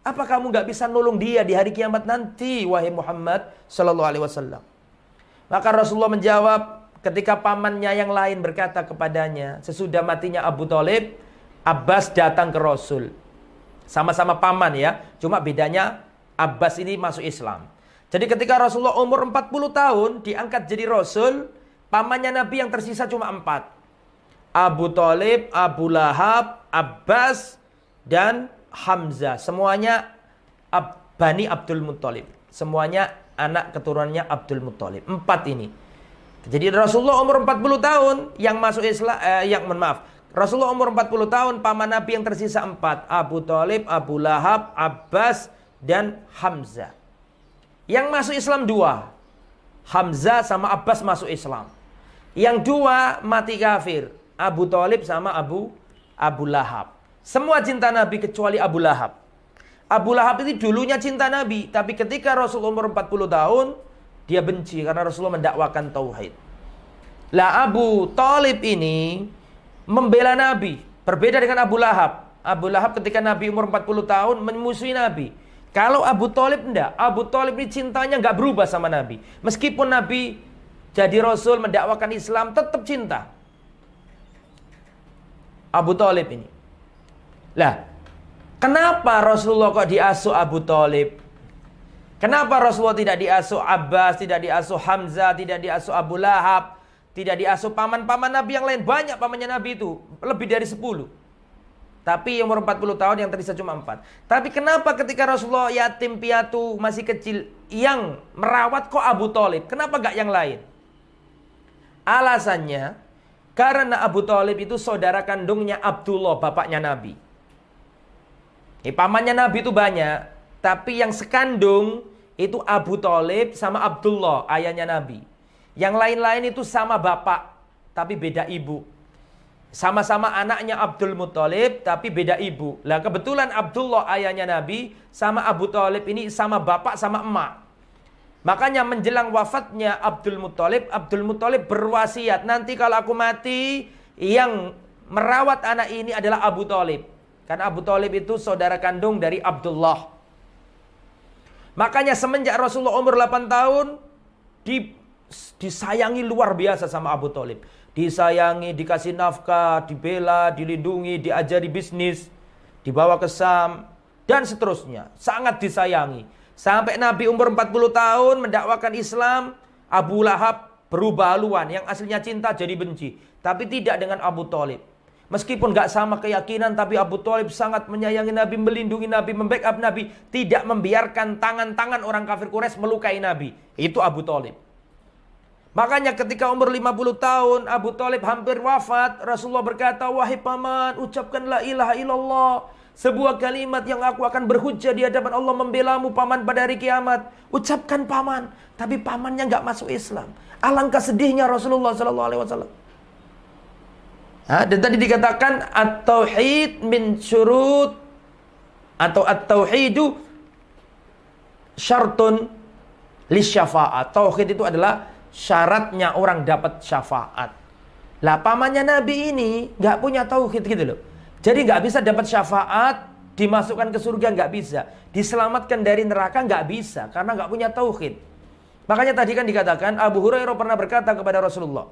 Apa kamu nggak bisa nolong dia di hari kiamat nanti, wahai Muhammad sallallahu alaihi wasallam? Maka Rasulullah menjawab ketika pamannya yang lain berkata kepadanya, sesudah matinya Abu Talib, Abbas datang ke Rasul. Sama-sama paman ya. Cuma bedanya Abbas ini masuk Islam. Jadi ketika Rasulullah umur 40 tahun diangkat jadi Rasul, pamannya Nabi yang tersisa cuma empat. Abu Talib, Abu Lahab, Abbas, dan Hamzah. Semuanya Ab Bani Abdul Muttalib. Semuanya anak keturunannya Abdul Muttalib. Empat ini. Jadi Rasulullah umur 40 tahun yang masuk Islam, eh, yang maaf, Rasulullah umur 40 tahun, paman Nabi yang tersisa empat. Abu Talib, Abu Lahab, Abbas, dan Hamzah. Yang masuk Islam dua. Hamzah sama Abbas masuk Islam. Yang dua mati kafir. Abu Talib sama Abu Abu Lahab. Semua cinta Nabi kecuali Abu Lahab. Abu Lahab ini dulunya cinta Nabi. Tapi ketika Rasulullah umur 40 tahun, dia benci karena Rasulullah mendakwakan Tauhid. Lah Abu Talib ini membela Nabi. Berbeda dengan Abu Lahab. Abu Lahab ketika Nabi umur 40 tahun memusuhi Nabi. Kalau Abu Talib enggak. Abu Talib ini cintanya enggak berubah sama Nabi. Meskipun Nabi jadi Rasul mendakwakan Islam tetap cinta. Abu Talib ini. Lah, kenapa Rasulullah kok diasuh Abu Talib? Kenapa Rasulullah tidak diasuh Abbas, tidak diasuh Hamzah, tidak diasuh Abu Lahab? Tidak diasuh paman-paman Nabi yang lain. Banyak pamannya Nabi itu. Lebih dari 10. Tapi umur 40 tahun yang tersisa cuma 4. Tapi kenapa ketika Rasulullah yatim piatu masih kecil yang merawat kok Abu Talib? Kenapa gak yang lain? Alasannya karena Abu Talib itu saudara kandungnya Abdullah, bapaknya Nabi. Eh, pamannya Nabi itu banyak, tapi yang sekandung itu Abu Talib sama Abdullah, ayahnya Nabi. Yang lain-lain itu sama bapak, tapi beda ibu. Sama-sama anaknya Abdul Muthalib, tapi beda ibu. Lah kebetulan Abdullah ayahnya Nabi, sama Abu Talib ini sama bapak sama emak. Makanya menjelang wafatnya Abdul Muthalib, Abdul Muthalib berwasiat, nanti kalau aku mati, yang merawat anak ini adalah Abu Talib. Karena Abu Talib itu saudara kandung dari Abdullah. Makanya semenjak Rasulullah umur 8 tahun, di disayangi luar biasa sama Abu Talib. Disayangi, dikasih nafkah, dibela, dilindungi, diajari bisnis, dibawa ke Sam, dan seterusnya. Sangat disayangi. Sampai Nabi umur 40 tahun mendakwakan Islam, Abu Lahab berubah haluan. Yang aslinya cinta jadi benci. Tapi tidak dengan Abu Talib. Meskipun gak sama keyakinan, tapi Abu Talib sangat menyayangi Nabi, melindungi Nabi, membackup Nabi. Tidak membiarkan tangan-tangan orang kafir Quraisy melukai Nabi. Itu Abu Talib. Makanya ketika umur 50 tahun Abu Talib hampir wafat, Rasulullah berkata, "Wahai paman, ucapkanlah ilaha illallah." Sebuah kalimat yang aku akan berhujah di hadapan Allah membelamu paman pada hari kiamat. Ucapkan paman, tapi pamannya nggak masuk Islam. Alangkah sedihnya Rasulullah Sallallahu Alaihi Wasallam. Dan tadi dikatakan at-tauhid min syurut atau at-tauhidu syartun li syafa'at. Tauhid itu adalah syaratnya orang dapat syafaat. Lah pamannya Nabi ini nggak punya tauhid gitu loh. Jadi nggak bisa dapat syafaat, dimasukkan ke surga nggak bisa, diselamatkan dari neraka nggak bisa karena nggak punya tauhid. Makanya tadi kan dikatakan Abu Hurairah pernah berkata kepada Rasulullah,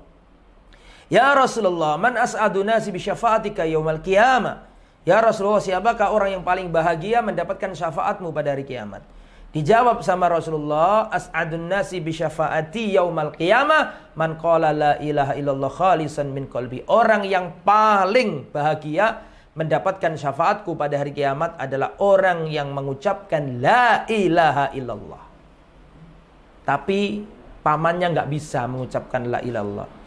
Ya Rasulullah, man as'adu nasi bi syafaatika yaumal qiyamah. Ya Rasulullah, siapakah orang yang paling bahagia mendapatkan syafaatmu pada hari kiamat? Dijawab sama Rasulullah, as'adun nasi bi syafaati yaumal qiyamah man qala la ilaha illallah khalisan min qalbi. Orang yang paling bahagia mendapatkan syafaatku pada hari kiamat adalah orang yang mengucapkan la ilaha illallah. Tapi pamannya nggak bisa mengucapkan la ilallah.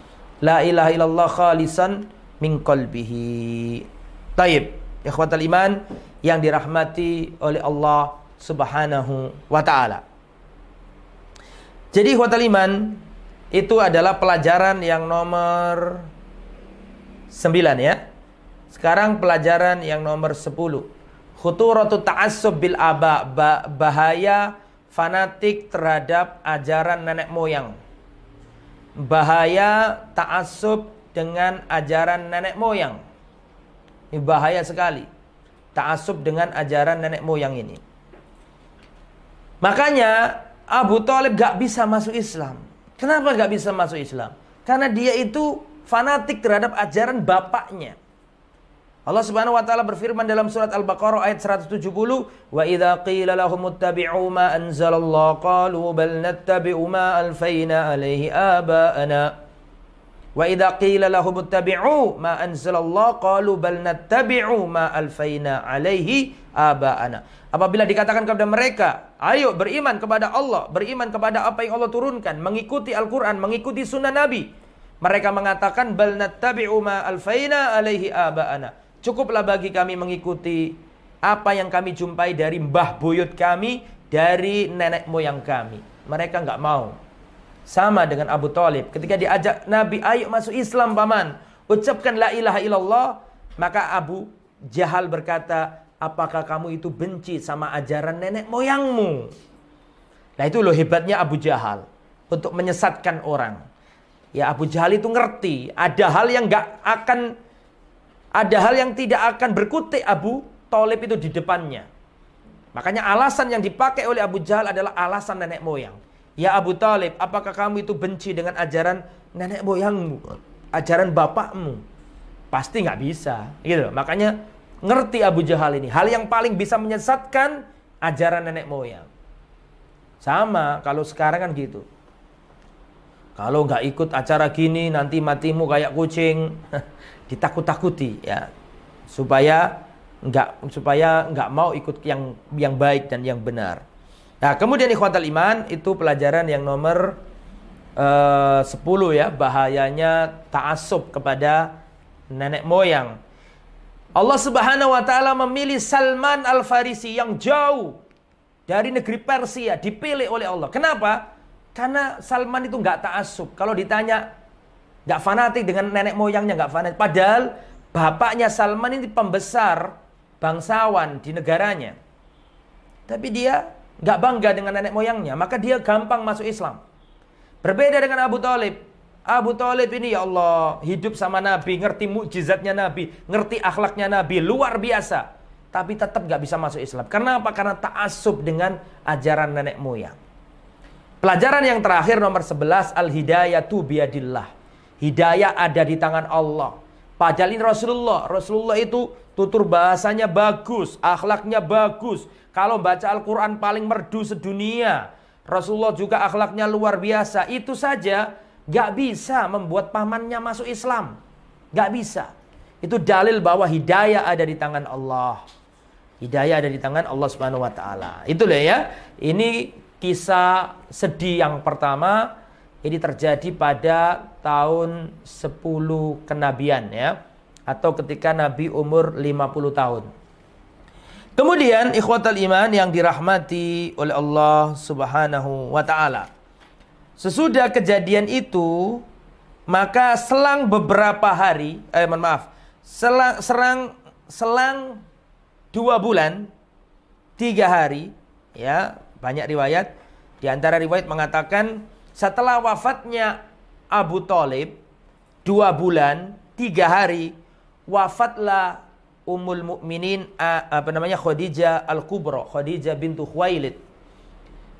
La ilaha illallah khalisan min qalbihi. Taib, ikhwatal iman yang dirahmati oleh Allah Subhanahu wa taala. Jadi ikhwatal iman itu adalah pelajaran yang nomor 9 ya. Sekarang pelajaran yang nomor 10. Khuturatu ta'assub bil aba, bahaya fanatik terhadap ajaran nenek moyang. Bahaya ta'assub dengan ajaran nenek moyang. Ini bahaya sekali. Ta'assub dengan ajaran nenek moyang ini. Makanya Abu Talib gak bisa masuk Islam. Kenapa gak bisa masuk Islam? Karena dia itu fanatik terhadap ajaran bapaknya. Allah Subhanahu wa taala berfirman dalam surat Al-Baqarah ayat 170, "Wa idza qila lahum ma anzalallah qalu bal nattabi'u ma alfayna alaihi aba'ana." Wa idza qila lahum ma anzalallah qalu bal nattabi'u ma alfayna alaihi aba'ana. Apabila dikatakan kepada mereka, "Ayo beriman kepada Allah, beriman kepada apa yang Allah turunkan, mengikuti Al-Qur'an, mengikuti sunnah Nabi." Mereka mengatakan, "Bal nattabi'u ma alfayna alaihi aba'ana." Cukuplah bagi kami mengikuti apa yang kami jumpai dari mbah buyut kami, dari nenek moyang kami. Mereka nggak mau. Sama dengan Abu Talib. Ketika diajak Nabi, ayo masuk Islam paman. Ucapkan la ilaha illallah. Maka Abu Jahal berkata, apakah kamu itu benci sama ajaran nenek moyangmu? Nah itu loh hebatnya Abu Jahal. Untuk menyesatkan orang. Ya Abu Jahal itu ngerti. Ada hal yang nggak akan ada hal yang tidak akan berkutik Abu Talib itu di depannya. Makanya alasan yang dipakai oleh Abu Jahal adalah alasan nenek moyang. Ya Abu Talib, apakah kamu itu benci dengan ajaran nenek moyangmu? Ajaran bapakmu? Pasti nggak bisa. Gitu. Makanya ngerti Abu Jahal ini. Hal yang paling bisa menyesatkan ajaran nenek moyang. Sama kalau sekarang kan gitu. Kalau nggak ikut acara gini nanti matimu kayak kucing. *laughs* ditakut-takuti ya supaya nggak supaya nggak mau ikut yang yang baik dan yang benar. Nah, kemudian ikhwatal iman itu pelajaran yang nomor eh, uh, 10 ya, bahayanya ta'assub kepada nenek moyang. Allah Subhanahu wa taala memilih Salman Al-Farisi yang jauh dari negeri Persia dipilih oleh Allah. Kenapa? Karena Salman itu nggak ta'assub. Kalau ditanya Nggak fanatik dengan nenek moyangnya, nggak fanatik. Padahal bapaknya Salman ini pembesar bangsawan di negaranya. Tapi dia nggak bangga dengan nenek moyangnya, maka dia gampang masuk Islam. Berbeda dengan Abu Talib. Abu Talib ini ya Allah hidup sama Nabi, ngerti mukjizatnya Nabi, ngerti akhlaknya Nabi, luar biasa. Tapi tetap nggak bisa masuk Islam. Karena apa? Karena asub dengan ajaran nenek moyang. Pelajaran yang terakhir nomor 11 al-hidayatu biadillah. Hidayah ada di tangan Allah. Padahal ini Rasulullah. Rasulullah itu tutur bahasanya bagus, akhlaknya bagus. Kalau baca Al-Quran paling merdu sedunia. Rasulullah juga akhlaknya luar biasa. Itu saja gak bisa membuat pamannya masuk Islam. Gak bisa. Itu dalil bahwa hidayah ada di tangan Allah. Hidayah ada di tangan Allah Subhanahu wa taala. Itulah ya. Ini kisah sedih yang pertama ini terjadi pada tahun 10 kenabian ya atau ketika Nabi umur 50 tahun. Kemudian ikhwatal iman yang dirahmati oleh Allah Subhanahu wa taala. Sesudah kejadian itu, maka selang beberapa hari, eh mohon maaf, selang serang selang dua bulan, tiga hari, ya banyak riwayat. Di antara riwayat mengatakan setelah wafatnya Abu Talib dua bulan tiga hari wafatlah Ummul Mukminin apa namanya Khadijah Al-Kubra, Khadijah bintu Khuwailid.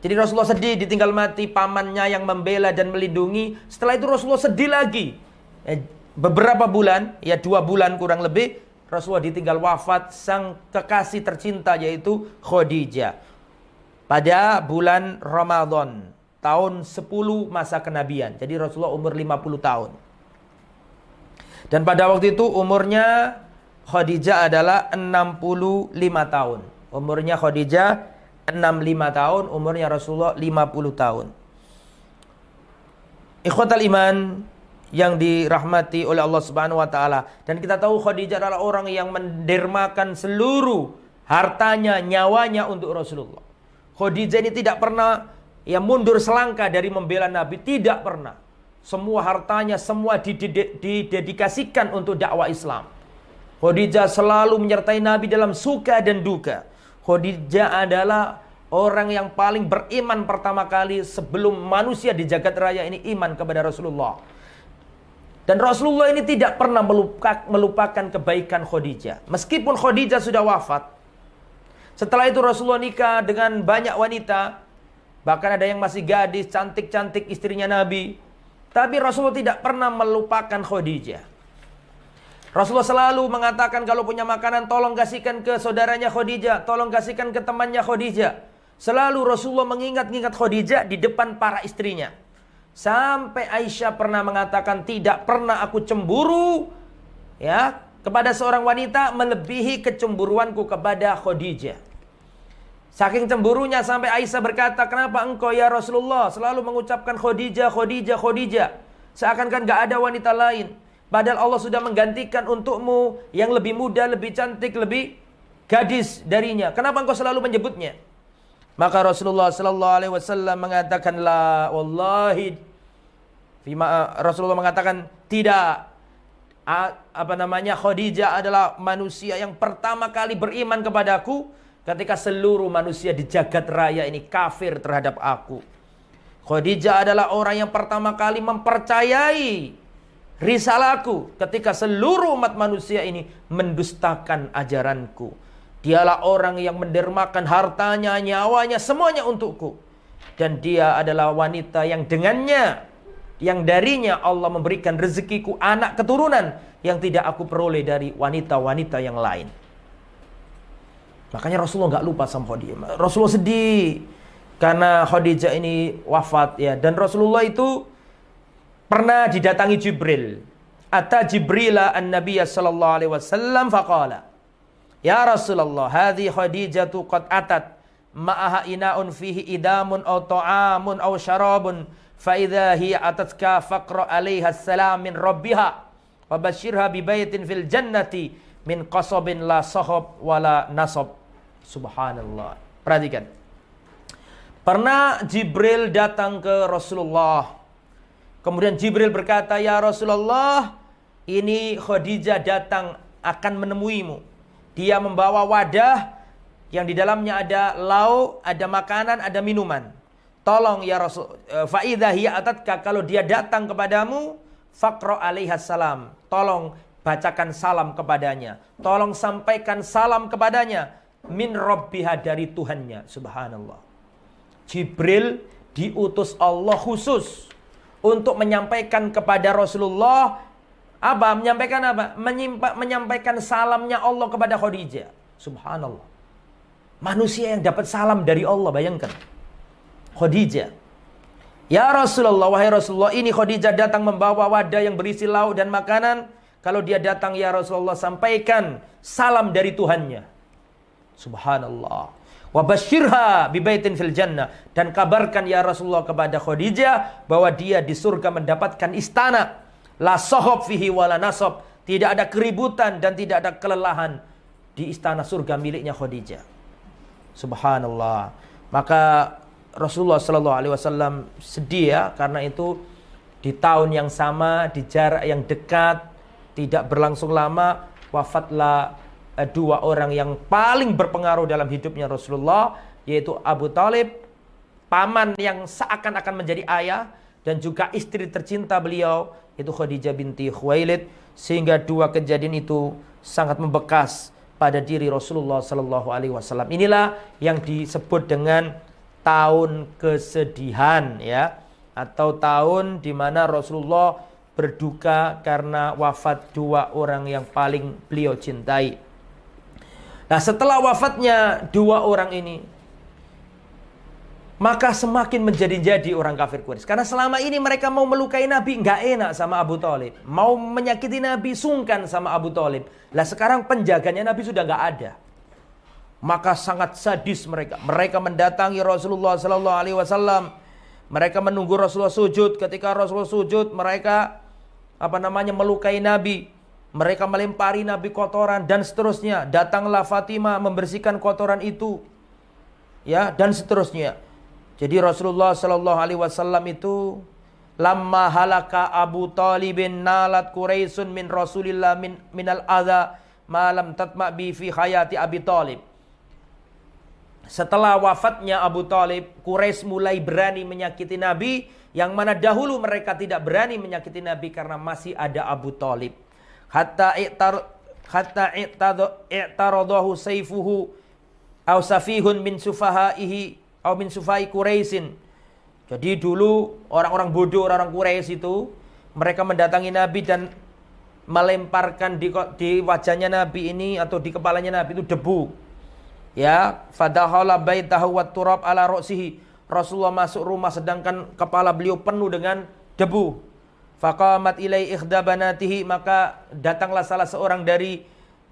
Jadi Rasulullah sedih ditinggal mati pamannya yang membela dan melindungi. Setelah itu Rasulullah sedih lagi. Eh, beberapa bulan, ya dua bulan kurang lebih, Rasulullah ditinggal wafat sang kekasih tercinta yaitu Khadijah. Pada bulan Ramadan, tahun 10 masa kenabian. Jadi Rasulullah umur 50 tahun. Dan pada waktu itu umurnya Khadijah adalah 65 tahun. Umurnya Khadijah 65 tahun, umurnya Rasulullah 50 tahun. Ikhwatal iman yang dirahmati oleh Allah Subhanahu wa taala dan kita tahu Khadijah adalah orang yang mendermakan seluruh hartanya, nyawanya untuk Rasulullah. Khadijah ini tidak pernah ya mundur selangkah dari membela Nabi, tidak pernah. Semua hartanya semua didedikasikan untuk dakwah Islam. Khadijah selalu menyertai Nabi dalam suka dan duka. Khadijah adalah orang yang paling beriman pertama kali sebelum manusia di jagat raya ini iman kepada Rasulullah. Dan Rasulullah ini tidak pernah melupakan, kebaikan Khadijah. Meskipun Khadijah sudah wafat. Setelah itu Rasulullah nikah dengan banyak wanita. Bahkan ada yang masih gadis, cantik-cantik istrinya Nabi. Tapi Rasulullah tidak pernah melupakan Khadijah. Rasulullah selalu mengatakan kalau punya makanan tolong kasihkan ke saudaranya Khadijah, tolong kasihkan ke temannya Khadijah. Selalu Rasulullah mengingat-ingat Khadijah di depan para istrinya. Sampai Aisyah pernah mengatakan tidak pernah aku cemburu ya kepada seorang wanita melebihi kecemburuanku kepada Khadijah. Saking cemburunya sampai Aisyah berkata, "Kenapa engkau ya Rasulullah selalu mengucapkan Khadijah, Khadijah, Khadijah? Seakan-akan gak ada wanita lain." Padahal Allah sudah menggantikan untukmu yang lebih muda, lebih cantik, lebih gadis darinya. Kenapa engkau selalu menyebutnya? Maka Rasulullah sallallahu alaihi wasallam mengatakan la wallahi Fima, Rasulullah mengatakan tidak apa namanya Khadijah adalah manusia yang pertama kali beriman kepadaku ketika seluruh manusia di jagat raya ini kafir terhadap aku. Khadijah adalah orang yang pertama kali mempercayai risalahku ketika seluruh umat manusia ini mendustakan ajaranku. Dialah orang yang mendermakan hartanya, nyawanya, semuanya untukku. Dan dia adalah wanita yang dengannya, yang darinya Allah memberikan rezekiku anak keturunan yang tidak aku peroleh dari wanita-wanita yang lain. Makanya Rasulullah nggak lupa sama Khadijah. Rasulullah sedih karena Khadijah ini wafat ya. Dan Rasulullah itu pernah didatangi Jibril. Ata Jibrila an-Nabiy sallallahu alaihi wasallam faqala Ya Rasulullah, hadhi Khadijatu qad atat ma'aha ina'un fihi idamun aw ta'amun aw syarabun fa idza hiya 'alaiha salam min rabbiha wa basyirha bi baitin fil jannati min qasabin la sahab wala nasab. Subhanallah. Perhatikan. Pernah Jibril datang ke Rasulullah Kemudian Jibril berkata, "Ya Rasulullah, ini Khadijah datang akan menemuimu. Dia membawa wadah yang di dalamnya ada lauk, ada makanan, ada minuman. Tolong ya Rasul, e, faida hiya atatka kalau dia datang kepadamu, fakro alaihi salam. Tolong bacakan salam kepadanya. Tolong sampaikan salam kepadanya min rabbiha dari Tuhannya. Subhanallah. Jibril diutus Allah khusus untuk menyampaikan kepada Rasulullah apa? Menyampaikan apa? Menyimpa, menyampaikan salamnya Allah kepada Khadijah. Subhanallah. Manusia yang dapat salam dari Allah, bayangkan. Khadijah. Ya Rasulullah, wahai Rasulullah, ini Khadijah datang membawa wadah yang berisi lauk dan makanan. Kalau dia datang, ya Rasulullah, sampaikan salam dari Tuhannya. Subhanallah. Wabashirha bibaitin fil jannah. Dan kabarkan ya Rasulullah kepada Khadijah bahwa dia di surga mendapatkan istana. La sohob fihi wala nasob. Tidak ada keributan dan tidak ada kelelahan di istana surga miliknya Khadijah. Subhanallah. Maka Rasulullah Shallallahu Alaihi Wasallam sedih ya karena itu di tahun yang sama di jarak yang dekat tidak berlangsung lama wafatlah Eh, dua orang yang paling berpengaruh dalam hidupnya Rasulullah yaitu Abu Talib paman yang seakan-akan menjadi ayah dan juga istri tercinta beliau itu Khadijah binti Khuwailid sehingga dua kejadian itu sangat membekas pada diri Rasulullah Sallallahu Alaihi Wasallam. Inilah yang disebut dengan tahun kesedihan ya atau tahun di mana Rasulullah berduka karena wafat dua orang yang paling beliau cintai. Nah setelah wafatnya dua orang ini maka semakin menjadi-jadi orang kafir Quraisy. Karena selama ini mereka mau melukai Nabi, nggak enak sama Abu Talib. Mau menyakiti Nabi, sungkan sama Abu Talib. Lah sekarang penjaganya Nabi sudah nggak ada. Maka sangat sadis mereka. Mereka mendatangi Rasulullah Sallallahu Alaihi Wasallam. Mereka menunggu Rasulullah sujud. Ketika Rasulullah sujud, mereka apa namanya melukai Nabi. Mereka melempari Nabi kotoran dan seterusnya. Datanglah Fatimah membersihkan kotoran itu. Ya, dan seterusnya. Jadi Rasulullah Shallallahu Alaihi Wasallam itu lama halaka Abu Talibin nalat Quraisyun min Rasulillah min minal adha malam tatma bi fi hayati Abi Talib. Setelah wafatnya Abu Talib, Quraisy mulai berani menyakiti Nabi yang mana dahulu mereka tidak berani menyakiti Nabi karena masih ada Abu Talib. Hatta i'tar hatta i'taradahu sayfuhu aw safihun min sufahaihi au min sufai Quraisyin. Jadi dulu orang-orang bodoh, orang-orang Quraisy itu mereka mendatangi Nabi dan melemparkan di, di wajahnya Nabi ini atau di kepalanya Nabi itu debu. Ya, fadahala baitahu wa turab ala ra'sihi. Rasulullah masuk rumah sedangkan kepala beliau penuh dengan debu. Faqamat ilai ikhdabanatihi maka datanglah salah seorang dari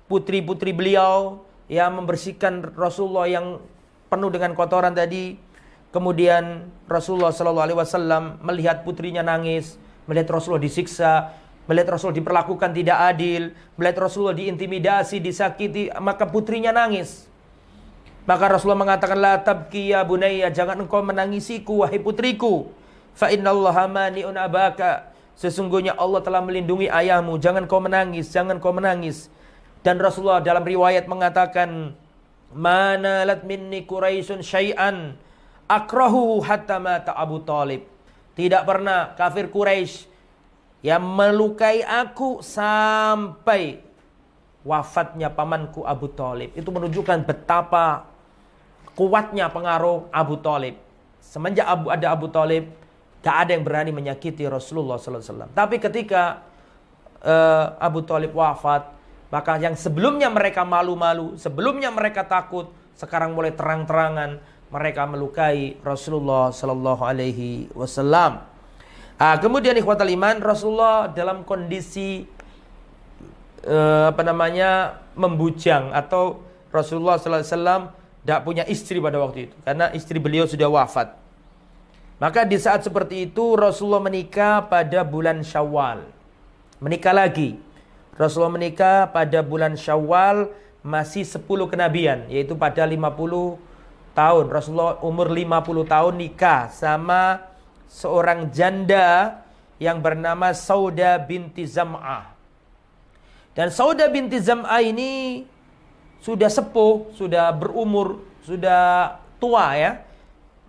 putri-putri beliau yang membersihkan Rasulullah yang penuh dengan kotoran tadi. Kemudian Rasulullah Shallallahu Alaihi Wasallam melihat putrinya nangis, melihat Rasulullah disiksa, melihat Rasulullah diperlakukan tidak adil, melihat Rasulullah diintimidasi, disakiti, maka putrinya nangis. Maka Rasulullah mengatakan la tabki ya bunayya, jangan engkau menangisiku wahai putriku. Fa innallaha mani'un abaka. Sesungguhnya Allah telah melindungi ayahmu, jangan kau menangis, jangan kau menangis. Dan Rasulullah dalam riwayat mengatakan Mana lat minni Quraisyun syai'an akrahu hatta mata Abu Talib. Tidak pernah kafir Quraisy yang melukai aku sampai wafatnya pamanku Abu Talib. Itu menunjukkan betapa kuatnya pengaruh Abu Talib. Semenjak Abu ada Abu Talib, tak ada yang berani menyakiti Rasulullah SAW. Tapi ketika uh, Abu Talib wafat, maka yang sebelumnya mereka malu-malu, sebelumnya mereka takut, sekarang mulai terang-terangan mereka melukai Rasulullah Sallallahu Alaihi Wasallam. Ah, kemudian ikhwatal iman, Rasulullah dalam kondisi uh, apa namanya membujang atau Rasulullah Sallallahu Alaihi Wasallam tidak punya istri pada waktu itu karena istri beliau sudah wafat. Maka di saat seperti itu Rasulullah menikah pada bulan Syawal. Menikah lagi Rasulullah menikah pada bulan Syawal masih 10 kenabian yaitu pada 50 tahun. Rasulullah umur 50 tahun nikah sama seorang janda yang bernama Sauda binti Zam'ah. Dan Sauda binti Zam'ah ini sudah sepuh, sudah berumur, sudah tua ya.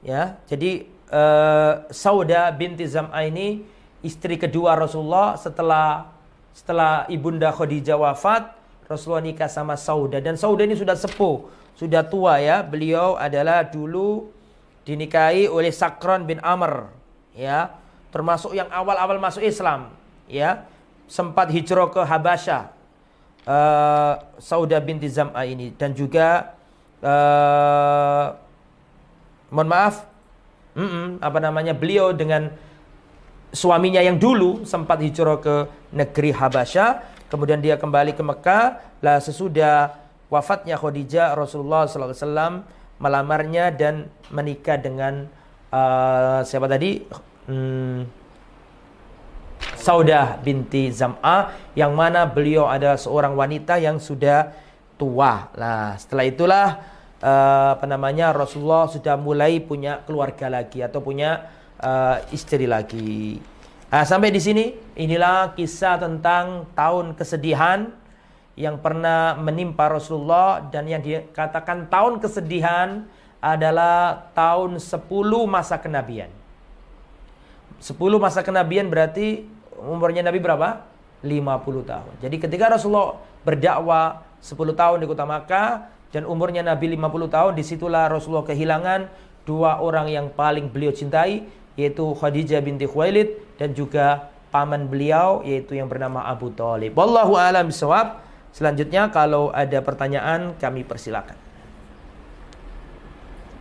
Ya, jadi uh, Sauda binti Zam'ah ini istri kedua Rasulullah setelah setelah ibunda Khadijah wafat, Rasulullah nikah sama Sauda dan Sauda ini sudah sepuh, sudah tua ya. Beliau adalah dulu dinikahi oleh Sakron bin Amr, ya, termasuk yang awal-awal masuk Islam, ya, sempat hijrah ke Habasyah. Uh, Sauda binti Zam'a ini. Dan juga uh, mohon maaf, mm -mm, apa namanya beliau dengan suaminya yang dulu sempat hijrah ke negeri Habasyah, kemudian dia kembali ke Mekah, lah sesudah wafatnya Khadijah Rasulullah SAW melamarnya dan menikah dengan uh, siapa tadi? Hmm, Saudah binti Zam'ah yang mana beliau ada seorang wanita yang sudah tua. Nah, setelah itulah uh, apa namanya Rasulullah sudah mulai punya keluarga lagi atau punya uh, istri lagi. Nah, sampai di sini inilah kisah tentang tahun kesedihan yang pernah menimpa Rasulullah dan yang dikatakan tahun kesedihan adalah tahun 10 masa kenabian. 10 masa kenabian berarti umurnya Nabi berapa? 50 tahun. Jadi ketika Rasulullah berdakwah 10 tahun di kota Makkah dan umurnya Nabi 50 tahun, di situlah Rasulullah kehilangan dua orang yang paling beliau cintai, yaitu Khadijah binti Khuwailid dan juga paman beliau yaitu yang bernama Abu Thalib. Wallahu a'lam bishawab. Selanjutnya kalau ada pertanyaan kami persilakan.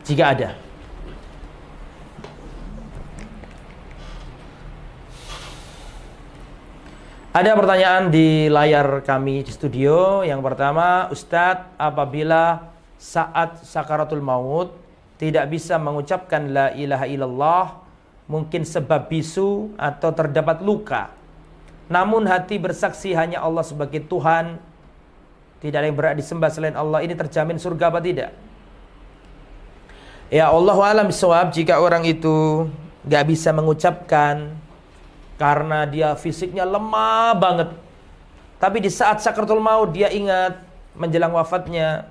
Jika ada. Ada pertanyaan di layar kami di studio. Yang pertama, Ustadz, apabila saat sakaratul maut tidak bisa mengucapkan la ilaha illallah, mungkin sebab bisu atau terdapat luka. Namun hati bersaksi hanya Allah sebagai Tuhan, tidak ada yang berat disembah selain Allah. Ini terjamin surga apa tidak? Ya Allah alam jika orang itu gak bisa mengucapkan karena dia fisiknya lemah banget. Tapi di saat sakratul maut dia ingat menjelang wafatnya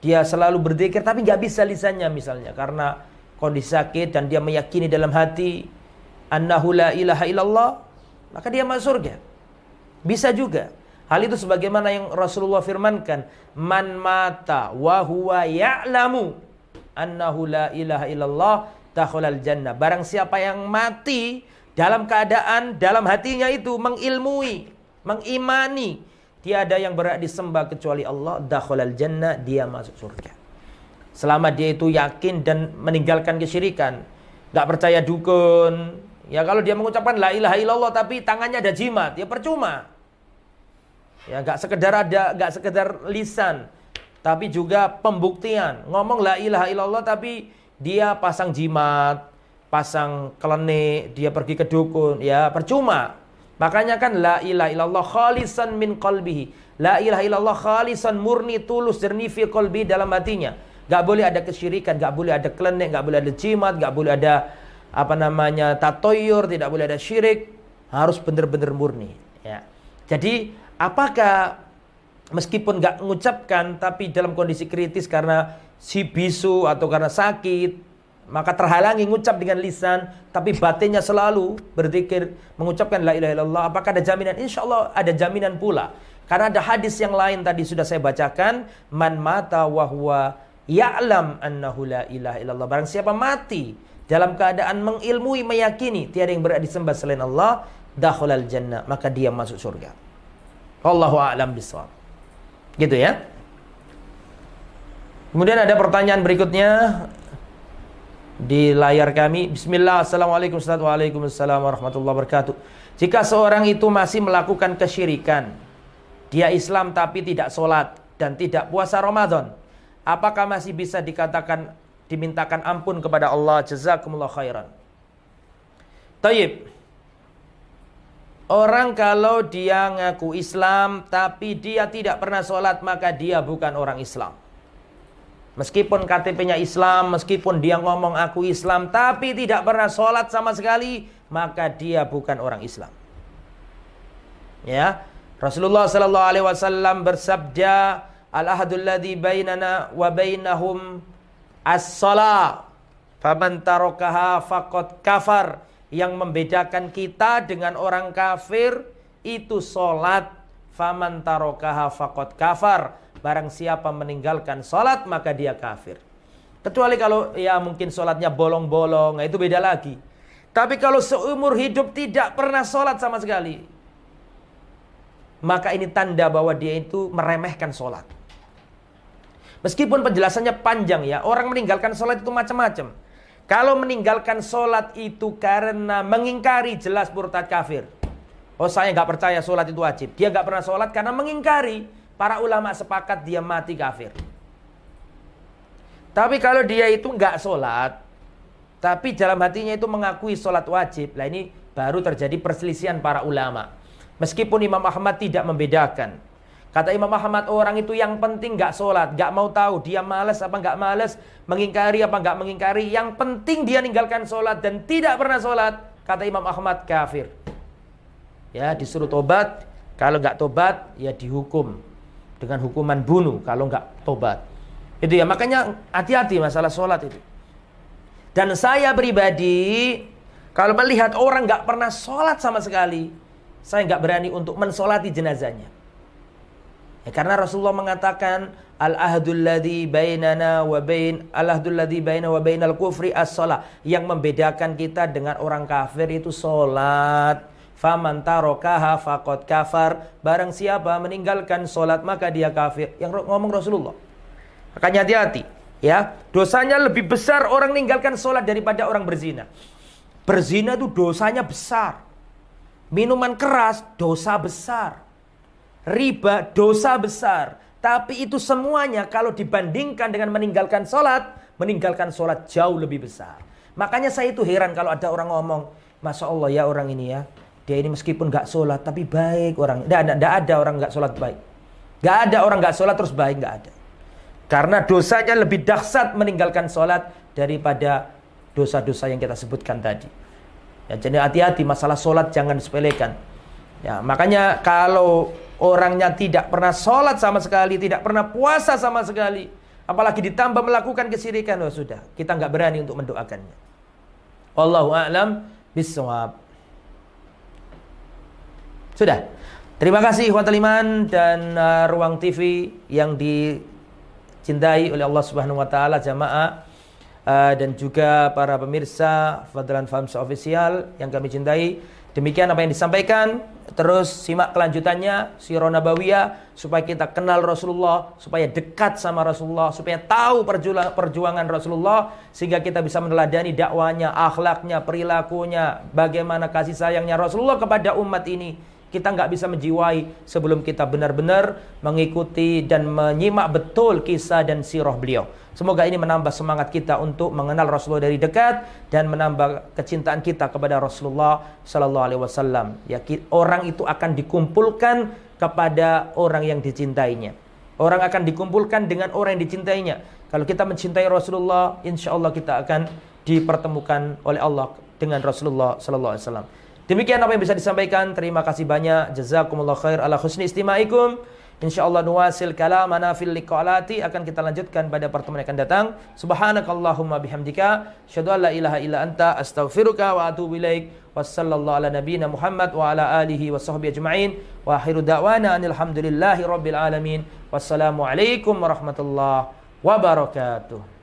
dia selalu berzikir tapi nggak bisa lisannya misalnya karena kondisi sakit dan dia meyakini dalam hati annahu la ilaha illallah maka dia masuk surga. Bisa juga. Hal itu sebagaimana yang Rasulullah firmankan, man mata wa huwa ya'lamu annahu la ilaha illallah dakhulal jannah. Barang siapa yang mati dalam keadaan dalam hatinya itu mengilmui, mengimani tiada yang berhak disembah kecuali Allah, dakhalal jannah, dia masuk surga. Selama dia itu yakin dan meninggalkan kesyirikan, nggak percaya dukun, ya kalau dia mengucapkan la ilaha illallah tapi tangannya ada jimat, ya percuma. Ya nggak sekedar ada, nggak sekedar lisan, tapi juga pembuktian. Ngomong la ilaha illallah tapi dia pasang jimat, pasang klenik, dia pergi ke dukun, ya percuma. Makanya kan la ilaha illallah khalisan min qalbihi. La ilaha illallah khalisan murni tulus jernih fi qalbi dalam hatinya. Gak boleh ada kesyirikan, gak boleh ada klenik, gak boleh ada jimat, gak boleh ada apa namanya tatoyur, tidak boleh ada syirik. Harus benar-benar murni. Ya. Jadi apakah meskipun gak mengucapkan tapi dalam kondisi kritis karena si bisu atau karena sakit maka terhalangi mengucap dengan lisan tapi batinnya selalu berzikir mengucapkan la ilaha illallah. Apakah ada jaminan? Insya Allah ada jaminan pula. Karena ada hadis yang lain tadi sudah saya bacakan. Man mata wahwa ya'lam annahu la ilaha illallah. Barang siapa mati dalam keadaan mengilmui meyakini tiada yang berada disembah selain Allah dakhulal jannah. Maka dia masuk surga. Allahu a'lam bisawab gitu ya. Kemudian ada pertanyaan berikutnya di layar kami. Bismillah, Assalamualaikum Waalaikumsalam warahmatullahi wabarakatuh. Jika seorang itu masih melakukan kesyirikan, dia Islam tapi tidak sholat dan tidak puasa Ramadan, apakah masih bisa dikatakan dimintakan ampun kepada Allah? Jazakumullah khairan. Taib. Orang kalau dia ngaku Islam tapi dia tidak pernah sholat maka dia bukan orang Islam. Meskipun KTP-nya Islam, meskipun dia ngomong aku Islam, tapi tidak pernah sholat sama sekali, maka dia bukan orang Islam. Ya, Rasulullah Sallallahu Alaihi Wasallam bersabda, al ahadul ladhi bainana wa bainahum as-salah. Faman tarokaha fakot kafar. Yang membedakan kita dengan orang kafir itu solat. Faman tarokaha fakot kafar Barang siapa meninggalkan sholat maka dia kafir. Kecuali kalau ya mungkin sholatnya bolong-bolong, nah itu beda lagi. Tapi kalau seumur hidup tidak pernah sholat sama sekali. Maka ini tanda bahwa dia itu meremehkan sholat. Meskipun penjelasannya panjang ya, orang meninggalkan sholat itu macam-macam. Kalau meninggalkan sholat itu karena mengingkari jelas murtad kafir. Oh saya nggak percaya sholat itu wajib. Dia nggak pernah sholat karena mengingkari. Para ulama sepakat dia mati kafir. Tapi kalau dia itu nggak sholat, tapi dalam hatinya itu mengakui sholat wajib, lah ini baru terjadi perselisihan para ulama. Meskipun Imam Ahmad tidak membedakan. Kata Imam Ahmad orang itu yang penting nggak sholat, nggak mau tahu dia males apa nggak males, mengingkari apa nggak mengingkari. Yang penting dia ninggalkan sholat dan tidak pernah sholat. Kata Imam Ahmad kafir. Ya disuruh tobat, kalau nggak tobat ya dihukum dengan hukuman bunuh kalau nggak tobat. Itu ya makanya hati-hati masalah sholat itu. Dan saya pribadi Kalau melihat orang nggak pernah sholat sama sekali, saya nggak berani untuk mensolati jenazahnya. Ya, karena Rasulullah mengatakan al ahdul ladzi bainana wa bain al ahdul ladzi baina wa bainal kufri as-shalah. Yang membedakan kita dengan orang kafir itu salat. Faman tarokaha faqad kafar. Barang siapa meninggalkan salat maka dia kafir. Yang ngomong Rasulullah. Makanya hati-hati. Ya, dosanya lebih besar orang meninggalkan salat daripada orang berzina. Berzina itu dosanya besar. Minuman keras dosa besar riba dosa besar. Tapi itu semuanya kalau dibandingkan dengan meninggalkan sholat, meninggalkan sholat jauh lebih besar. Makanya saya itu heran kalau ada orang ngomong, Masya Allah ya orang ini ya, dia ini meskipun gak sholat tapi baik orang. Tidak ada, tidak ada orang gak sholat baik. Gak ada orang gak sholat terus baik, gak ada. Karena dosanya lebih dahsyat meninggalkan sholat daripada dosa-dosa yang kita sebutkan tadi. Ya, jadi hati-hati masalah sholat jangan disepelekan. Ya, makanya kalau orangnya tidak pernah sholat sama sekali, tidak pernah puasa sama sekali, apalagi ditambah melakukan kesirikan, oh sudah, kita nggak berani untuk mendoakannya. Allahu a'lam bisawab. Sudah. Terima kasih Ikhwatul dan uh, Ruang TV yang dicintai oleh Allah Subhanahu wa taala jamaah uh, dan juga para pemirsa Fadlan Farms Official yang kami cintai. Demikian apa yang disampaikan. Terus simak kelanjutannya Sirah Nabawiyah supaya kita kenal Rasulullah, supaya dekat sama Rasulullah, supaya tahu perjuangan Rasulullah sehingga kita bisa meneladani dakwanya, akhlaknya, perilakunya, bagaimana kasih sayangnya Rasulullah kepada umat ini kita nggak bisa menjiwai sebelum kita benar-benar mengikuti dan menyimak betul kisah dan sirah beliau. Semoga ini menambah semangat kita untuk mengenal Rasulullah dari dekat dan menambah kecintaan kita kepada Rasulullah Sallallahu Alaihi Wasallam. Ya, orang itu akan dikumpulkan kepada orang yang dicintainya. Orang akan dikumpulkan dengan orang yang dicintainya. Kalau kita mencintai Rasulullah, insya Allah kita akan dipertemukan oleh Allah dengan Rasulullah Sallallahu Alaihi Wasallam. Demikian apa yang bisa disampaikan. Terima kasih banyak. Jazakumullah khair ala husni istimaikum. InsyaAllah nuwasil kalamana fil liqa'alati akan kita lanjutkan pada pertemuan yang akan datang. Subhanakallahumma bihamdika. Syadu la ilaha illa anta astaghfiruka wa atubu ilaik. Wassallallahu ala nabina Muhammad wa ala alihi wa sahbihi ajma'in. Wa akhiru da'wana anilhamdulillahi rabbil alamin. Wassalamualaikum warahmatullahi wabarakatuh.